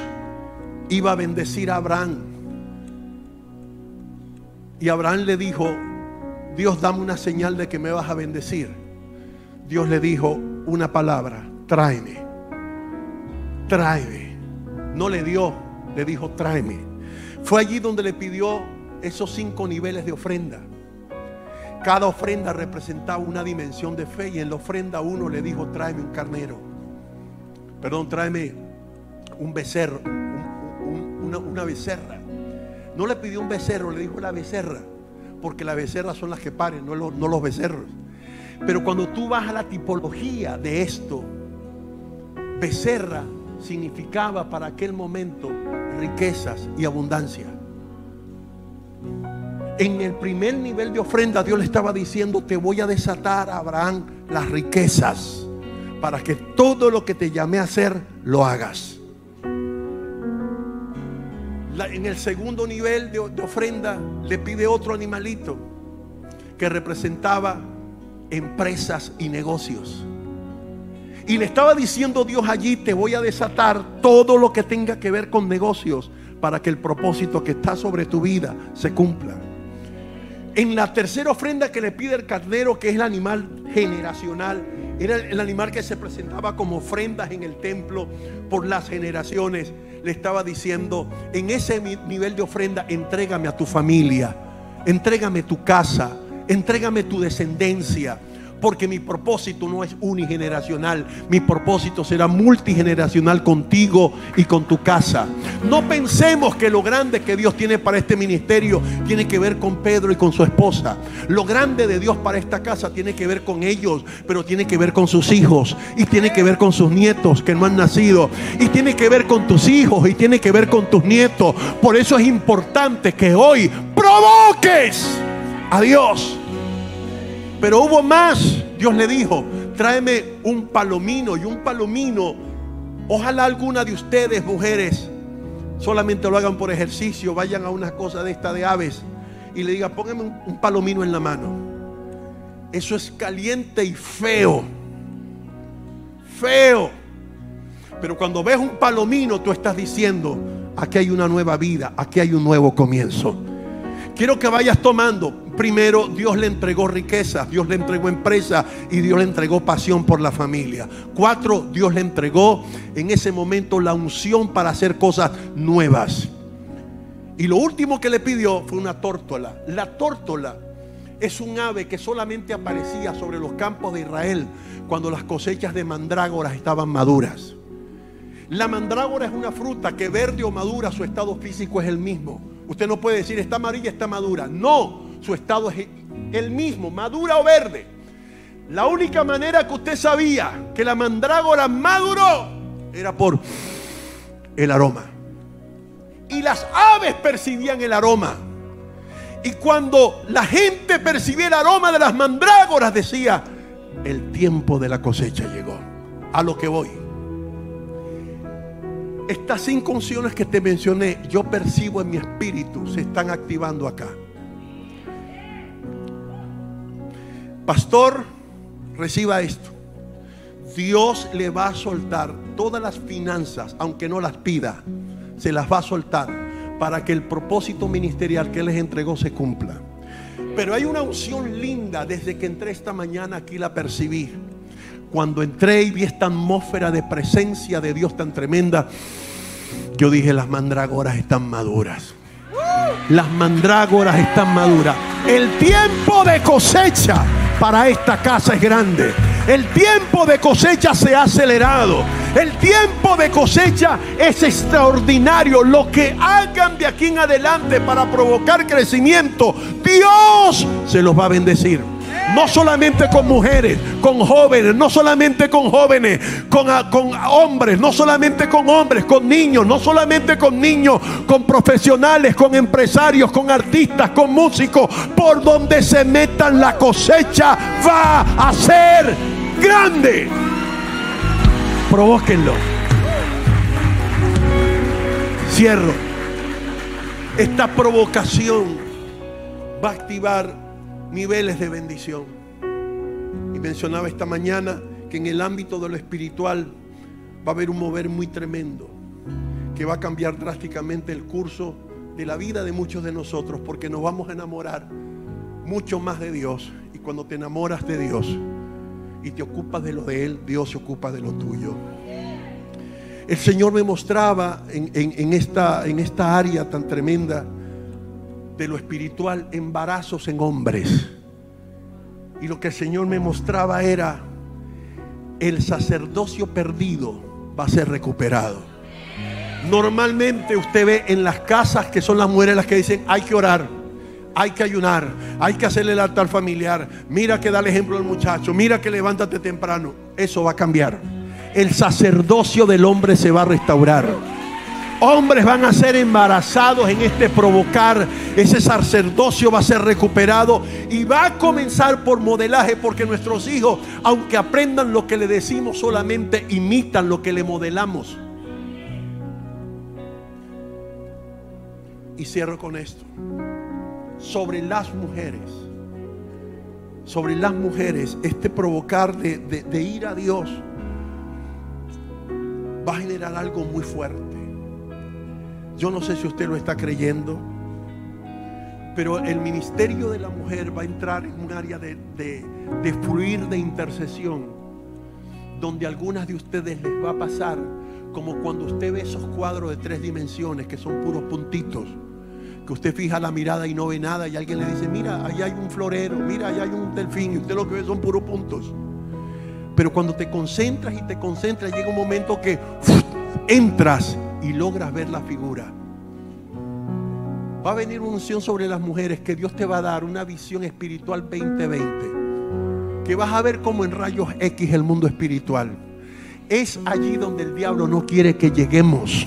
iba a bendecir a Abraham, y Abraham le dijo, Dios dame una señal de que me vas a bendecir. Dios le dijo una palabra, tráeme, tráeme. No le dio le dijo, tráeme. Fue allí donde le pidió esos cinco niveles de ofrenda. Cada ofrenda representaba una dimensión de fe y en la ofrenda uno le dijo, tráeme un carnero. Perdón, tráeme un becerro, una, becerra. No le pidió un becerro, le dijo la becerra, porque las becerras son las que paren, no los, no los becerros. Pero cuando tú vas a la tipología de esto, becerra significaba para aquel momento riquezas y abundancia. En el primer nivel de ofrenda Dios le estaba diciendo, te voy a desatar a Abraham las riquezas para que todo lo que te llamé a hacer lo hagas. en el segundo nivel de ofrenda le pide otro animalito que representaba empresas y negocios. Y le estaba diciendo Dios allí, te voy a desatar todo lo que tenga que ver con negocios para que el propósito que está sobre tu vida se cumpla. En la tercera ofrenda que le pide el carnero, que es el animal generacional, era el animal que se presentaba como ofrendas en el templo por las generaciones. Le estaba diciendo, en ese nivel de ofrenda, entrégame a tu familia, entrégame tu casa, entrégame tu descendencia, porque mi propósito no es unigeneracional. Mi propósito será multigeneracional contigo y con tu casa. No pensemos que lo grande que Dios tiene para este ministerio tiene que ver con Pedro y con su esposa. Lo grande de Dios para esta casa tiene que ver con ellos, pero tiene que ver con sus hijos y tiene que ver con sus nietos que no han nacido y tiene que ver con tus hijos y tiene que ver con tus nietos. Por eso es importante que hoy provoques a Dios pero hubo más. Dios le dijo, tráeme un palomino y un palomino. Ojalá alguna de ustedes, mujeres, solamente lo hagan por ejercicio, vayan a una cosa de esta de aves y le diga, póngame un, palomino en la mano. Eso es caliente y feo. Feo. Pero cuando ves un palomino, tú estás diciendo, aquí hay una nueva vida, aquí hay un nuevo comienzo. Quiero que vayas tomando Primero, Dios le entregó riquezas, Dios le entregó empresa y Dios le entregó pasión por la familia. Cuatro, Dios le entregó en ese momento la unción para hacer cosas nuevas. Y lo último que le pidió fue una tórtola. La tórtola es un ave que solamente aparecía sobre los campos de Israel cuando las cosechas de mandrágoras estaban maduras. La mandrágora es una fruta que verde o madura, su estado físico es el mismo. Usted no puede decir está amarilla, está madura. No, su estado es el mismo, madura o verde. La única manera que usted sabía que la mandrágora maduró era por el aroma. Y las aves percibían el aroma. Y cuando la gente percibía el aroma de las mandrágoras, decía, el tiempo de la cosecha llegó. A lo que voy. Estas cinco unciones que te mencioné, yo percibo en mi espíritu, se están activando acá. Pastor, reciba esto. Dios le va a soltar todas las finanzas, aunque no las pida, se las va a soltar para que el propósito ministerial que les entregó se cumpla. Pero hay una unción linda desde que entré esta mañana aquí la percibí. Cuando entré y vi esta atmósfera de presencia de Dios tan tremenda, yo dije, las mandrágoras están maduras. Las mandrágoras están maduras. El tiempo de cosecha para esta casa es grande. El tiempo de cosecha se ha acelerado. El tiempo de cosecha es extraordinario. Lo que hagan de aquí en adelante para provocar crecimiento, Dios se los va a bendecir. No solamente con mujeres, con jóvenes, no solamente con jóvenes, con, con, hombres, no solamente con hombres, con niños, no solamente con niños, con profesionales, con empresarios, con artistas, con músicos. Por donde se metan la cosecha va a ser grande. Provóquenlo. Cierro. Esta provocación va a activar niveles de bendición. Y mencionaba esta mañana que en el ámbito de lo espiritual va a haber un mover muy tremendo, que va a cambiar drásticamente el curso de la vida de muchos de nosotros, porque nos vamos a enamorar mucho más de Dios. Y cuando te enamoras de Dios y te ocupas de lo de Él, Dios se ocupa de lo tuyo. El Señor me mostraba en, esta, en esta área tan tremenda de lo espiritual embarazos en hombres. Y lo que el Señor me mostraba era el sacerdocio perdido va a ser recuperado. Normalmente usted ve en las casas que son las mujeres las que dicen hay que orar, hay que ayunar, hay que hacerle el altar familiar. Mira que da el ejemplo al muchacho, mira que levántate temprano. Eso va a cambiar. El sacerdocio del hombre se va a restaurar. Hombres van a ser embarazados en este provocar. Ese sacerdocio va a ser recuperado y va a comenzar por modelaje porque nuestros hijos, aunque aprendan lo que le decimos, solamente imitan lo que le modelamos. Y cierro con esto. Sobre las mujeres. Sobre las mujeres, este provocar de, de ir a Dios va a generar algo muy fuerte. Yo no sé si usted lo está creyendo, pero el ministerio de la mujer va a entrar en un área de, de, fluir de intercesión, donde a algunas de ustedes les va a pasar como cuando usted ve esos cuadros de tres dimensiones que son puros puntitos que usted fija la mirada y no ve nada y alguien le dice, mira, ahí hay un florero, mira, ahí hay un delfín y usted lo que ve son puros puntos. Pero cuando te concentras y te concentras, llega un momento que entras y logras ver la figura. Va a venir una unción sobre las mujeres que Dios te va a dar una visión espiritual 2020. Que vas a ver como en rayos X el mundo espiritual. Es allí donde el diablo no quiere que lleguemos.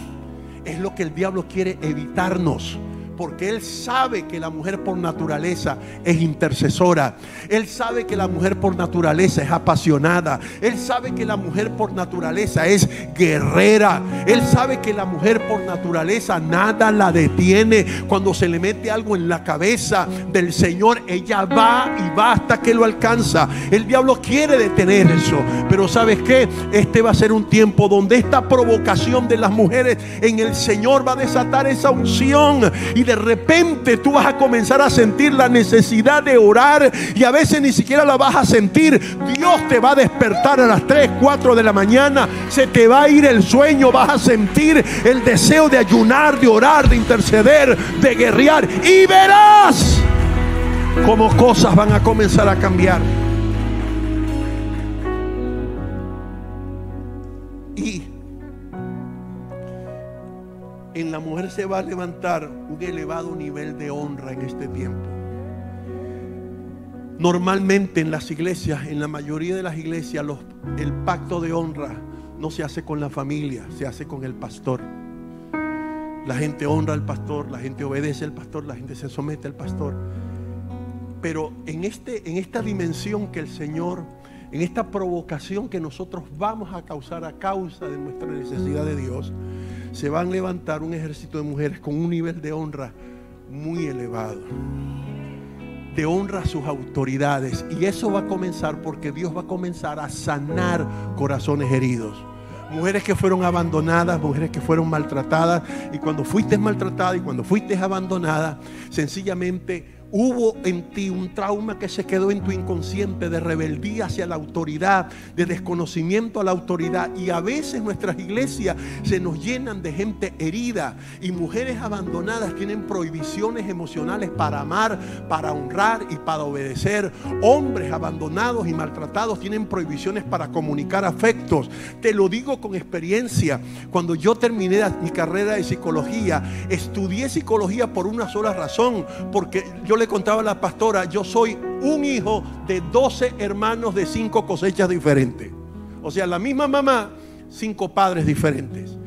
Es lo que el diablo quiere evitarnos porque Él sabe que la mujer por naturaleza es intercesora. Él sabe que la mujer por naturaleza es apasionada. Él sabe que la mujer por naturaleza es guerrera. Él sabe que la mujer por naturaleza nada la detiene. Cuando se le mete algo en la cabeza del Señor, ella va y va hasta que lo alcanza. El diablo quiere detener eso. Pero ¿sabes qué? Este va a ser un tiempo donde esta provocación de las mujeres en el Señor va a desatar esa unción. Y de repente tú vas a comenzar a sentir la necesidad de orar y a veces ni siquiera la vas a sentir. Dios te va a despertar a las 3, 4 de la mañana, se te va a ir el sueño, vas a sentir el deseo de ayunar, de orar, de interceder, de guerrear y verás cómo cosas van a comenzar a cambiar. En la mujer se va a levantar un elevado nivel de honra en este tiempo. Normalmente en las iglesias, en la mayoría de las iglesias, el pacto de honra no se hace con la familia, se hace con el pastor. La gente honra al pastor, la gente obedece al pastor, la gente se somete al pastor. Pero en, este, en esta dimensión que el Señor, en esta provocación que nosotros vamos a causar a causa de nuestra necesidad de Dios, se van a levantar un ejército de mujeres con un nivel de honra muy elevado. De honra a sus autoridades. Y eso va a comenzar porque Dios va a comenzar a sanar corazones heridos mujeres que fueron abandonadas, mujeres que fueron maltratadas. Y cuando fuiste maltratada y cuando fuiste abandonada, sencillamente Hubo en ti un trauma que se quedó en tu inconsciente de rebeldía hacia la autoridad, de desconocimiento a la autoridad. Y a veces nuestras iglesias se nos llenan de gente herida y mujeres abandonadas tienen prohibiciones emocionales para amar, para honrar y para obedecer. Hombres abandonados y maltratados tienen prohibiciones para comunicar afectos. Te lo digo con experiencia. Cuando yo terminé mi carrera de psicología, estudié psicología por una sola razón, porque yo contaba a la pastora, yo soy un hijo de 12 hermanos de cinco cosechas diferentes. O sea, la misma mamá, cinco padres diferentes.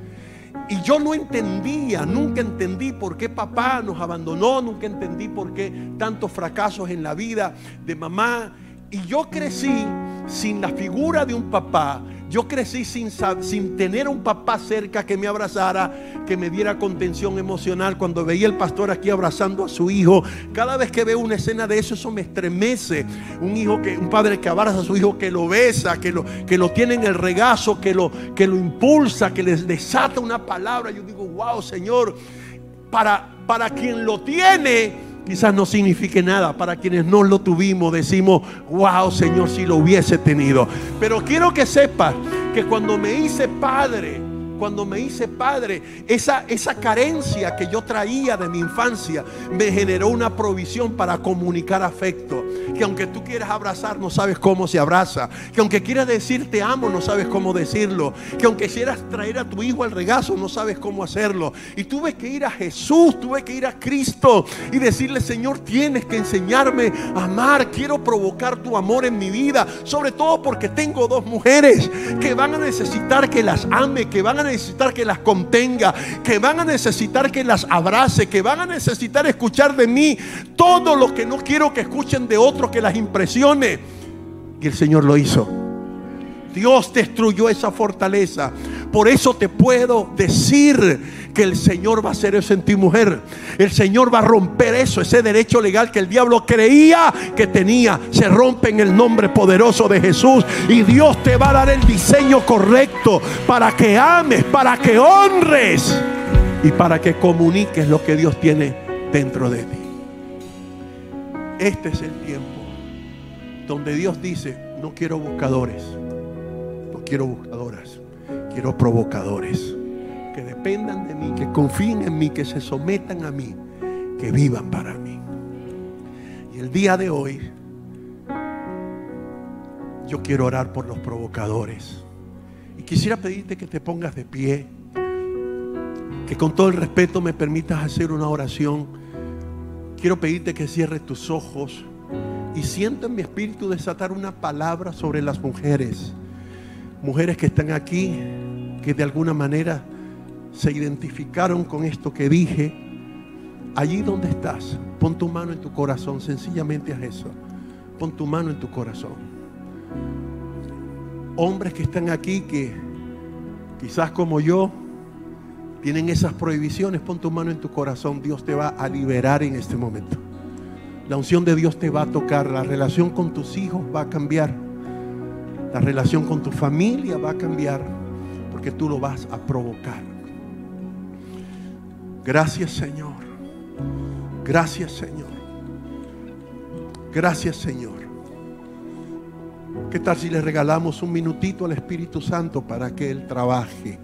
Y yo no entendía, nunca entendí por qué papá nos abandonó, nunca entendí por qué tantos fracasos en la vida de mamá. Y yo crecí sin la figura de un papá yo crecí sin, sin tener un papá cerca que me abrazara, que me diera contención emocional. Cuando veía el pastor aquí abrazando a su hijo, cada vez que veo una escena de eso, eso me estremece. Un hijo que, un padre que abraza a su hijo, que lo besa, que lo, que lo tiene en el regazo, que lo, que lo impulsa, que les desata una palabra. Yo digo, wow, Señor, para, para quien lo tiene quizás no signifique nada. Para quienes no lo tuvimos, decimos, wow, Señor, si lo hubiese tenido. Pero quiero que sepas que cuando me hice padre, cuando me hice padre, esa, esa carencia que yo traía de mi infancia me generó una provisión para comunicar afecto. Que aunque tú quieras abrazar, no sabes cómo se abraza. Que aunque quieras decir te amo, no sabes cómo decirlo. Que aunque quieras traer a tu hijo al regazo, no sabes cómo hacerlo. Y tuve que ir a Jesús, tuve que ir a Cristo y decirle, Señor, tienes que enseñarme a amar. Quiero provocar tu amor en mi vida. Sobre todo porque tengo dos mujeres que van a necesitar que las ame, que van necesitar que las contenga, que van a necesitar que las abrace, que van a necesitar escuchar de mí todo lo que no quiero que escuchen de otros que las impresione. Y el Señor lo hizo. Dios destruyó esa fortaleza. Por eso te puedo decir que el Señor va a hacer eso en ti, mujer. El Señor va a romper eso, ese derecho legal que el diablo creía que tenía. Se rompe en el nombre poderoso de Jesús. Y Dios te va a dar el diseño correcto para que ames, para que honres y para que comuniques lo que Dios tiene dentro de ti. Este es el tiempo donde Dios dice, no quiero buscadores, no quiero buscadoras, quiero provocadores que dependan de mí, que confíen en mí, que se sometan a mí, que vivan para mí. Y el día de hoy, yo quiero orar por los provocadores. Y quisiera pedirte que te pongas de pie, que con todo el respeto me permitas hacer una oración. Quiero pedirte que cierres tus ojos y siento en mi espíritu desatar una palabra sobre las mujeres. Mujeres que están aquí, que de alguna manera se identificaron con esto que dije, allí donde estás, pon tu mano en tu corazón, sencillamente a eso. Pon tu mano en tu corazón. Hombres que están aquí que quizás como yo tienen esas prohibiciones, pon tu mano en tu corazón. Dios te va a liberar en este momento. La unción de Dios te va a tocar, la relación con tus hijos va a cambiar, la relación con tu familia va a cambiar, porque tú lo vas a provocar. Gracias Señor. Gracias Señor. Gracias Señor. ¿Qué tal si le regalamos un minutito al Espíritu Santo para que Él trabaje?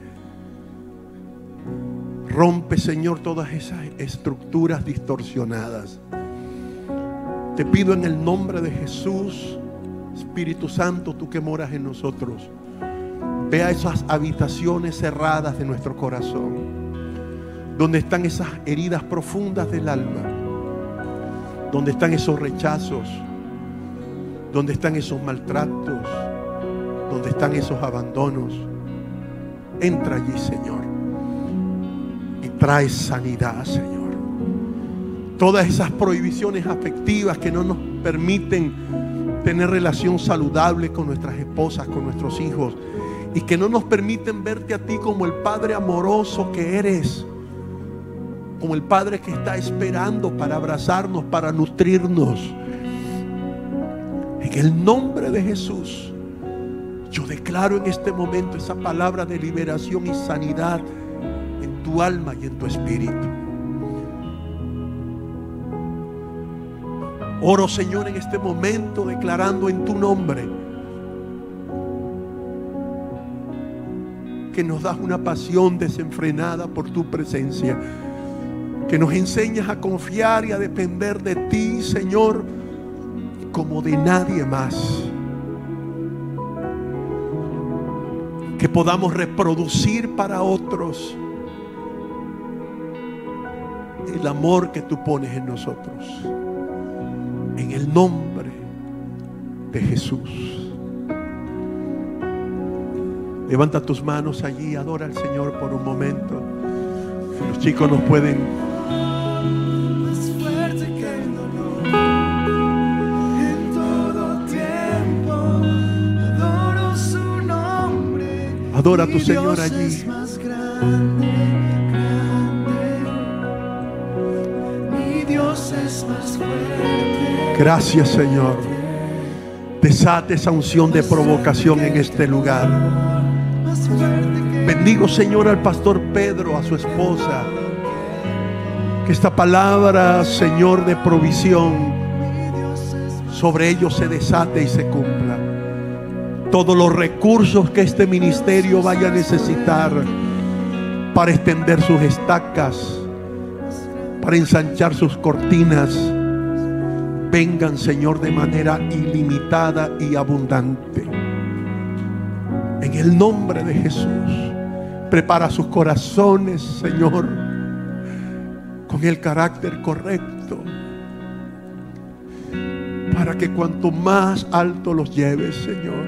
Rompe Señor todas esas estructuras distorsionadas. Te pido en el nombre de Jesús, Espíritu Santo, tú que moras en nosotros, vea esas habitaciones cerradas de nuestro corazón donde están esas heridas profundas del alma, donde están esos rechazos, donde están esos maltratos, donde están esos abandonos. Entra allí, Señor, y Trae sanidad, Señor. Todas esas prohibiciones afectivas que no nos permiten tener relación saludable con nuestras esposas, con nuestros hijos, y que no nos permiten verte a ti como el Padre amoroso que eres, como el Padre que está esperando para abrazarnos, para nutrirnos. En el nombre de Jesús, yo declaro en este momento esa palabra de liberación y sanidad en tu alma y en tu espíritu. Oro Señor en este momento declarando en tu nombre que nos das una pasión desenfrenada por tu presencia, que nos enseñas a confiar y a depender de ti, Señor, como de nadie más. Que podamos reproducir para otros el amor que tú pones en nosotros. En el nombre de Jesús. Levanta tus manos allí, adora al Señor por un momento. Si los chicos nos pueden. Adora a tu Señor Dios allí. es más grande, grande. Mi Dios es más fuerte. Gracias Señor. Desate esa unción de provocación en este lugar. Bendigo Señor al pastor Pedro, a su esposa. Que esta palabra, Señor, de provisión sobre ellos se desate y se cumpla. Todos los recursos que este ministerio vaya a necesitar para extender sus estacas, para ensanchar sus cortinas, vengan, Señor, de manera ilimitada y abundante. El nombre de Jesús, prepara sus corazones, Señor, con el carácter correcto, para que cuanto más alto los lleves, Señor,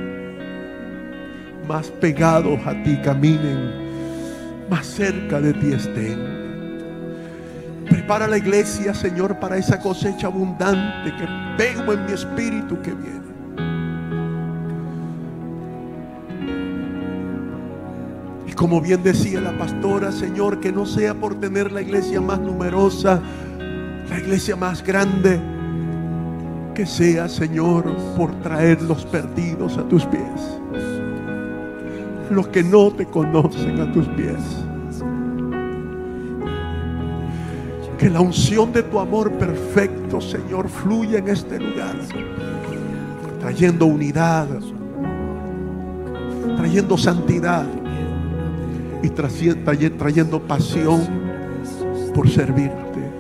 más pegados a ti caminen, más cerca de ti estén. Prepara la iglesia, Señor, para esa cosecha abundante que vengo en mi espíritu que viene. Y como bien decía la pastora, Señor, que no sea por tener la iglesia más numerosa, la iglesia más grande, que sea, Señor, por traer los perdidos a tus pies. Los que no te conocen a tus pies. Que la unción de tu amor perfecto, Señor, fluya en este lugar, trayendo unidad, trayendo santidad y trayendo pasión por servirte.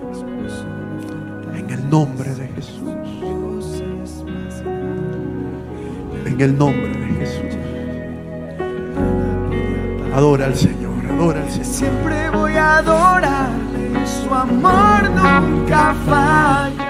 En el nombre de Jesús. En el nombre de Jesús. Adora al Señor, adora al Señor. Siempre voy a adorarle, su amor nunca falla.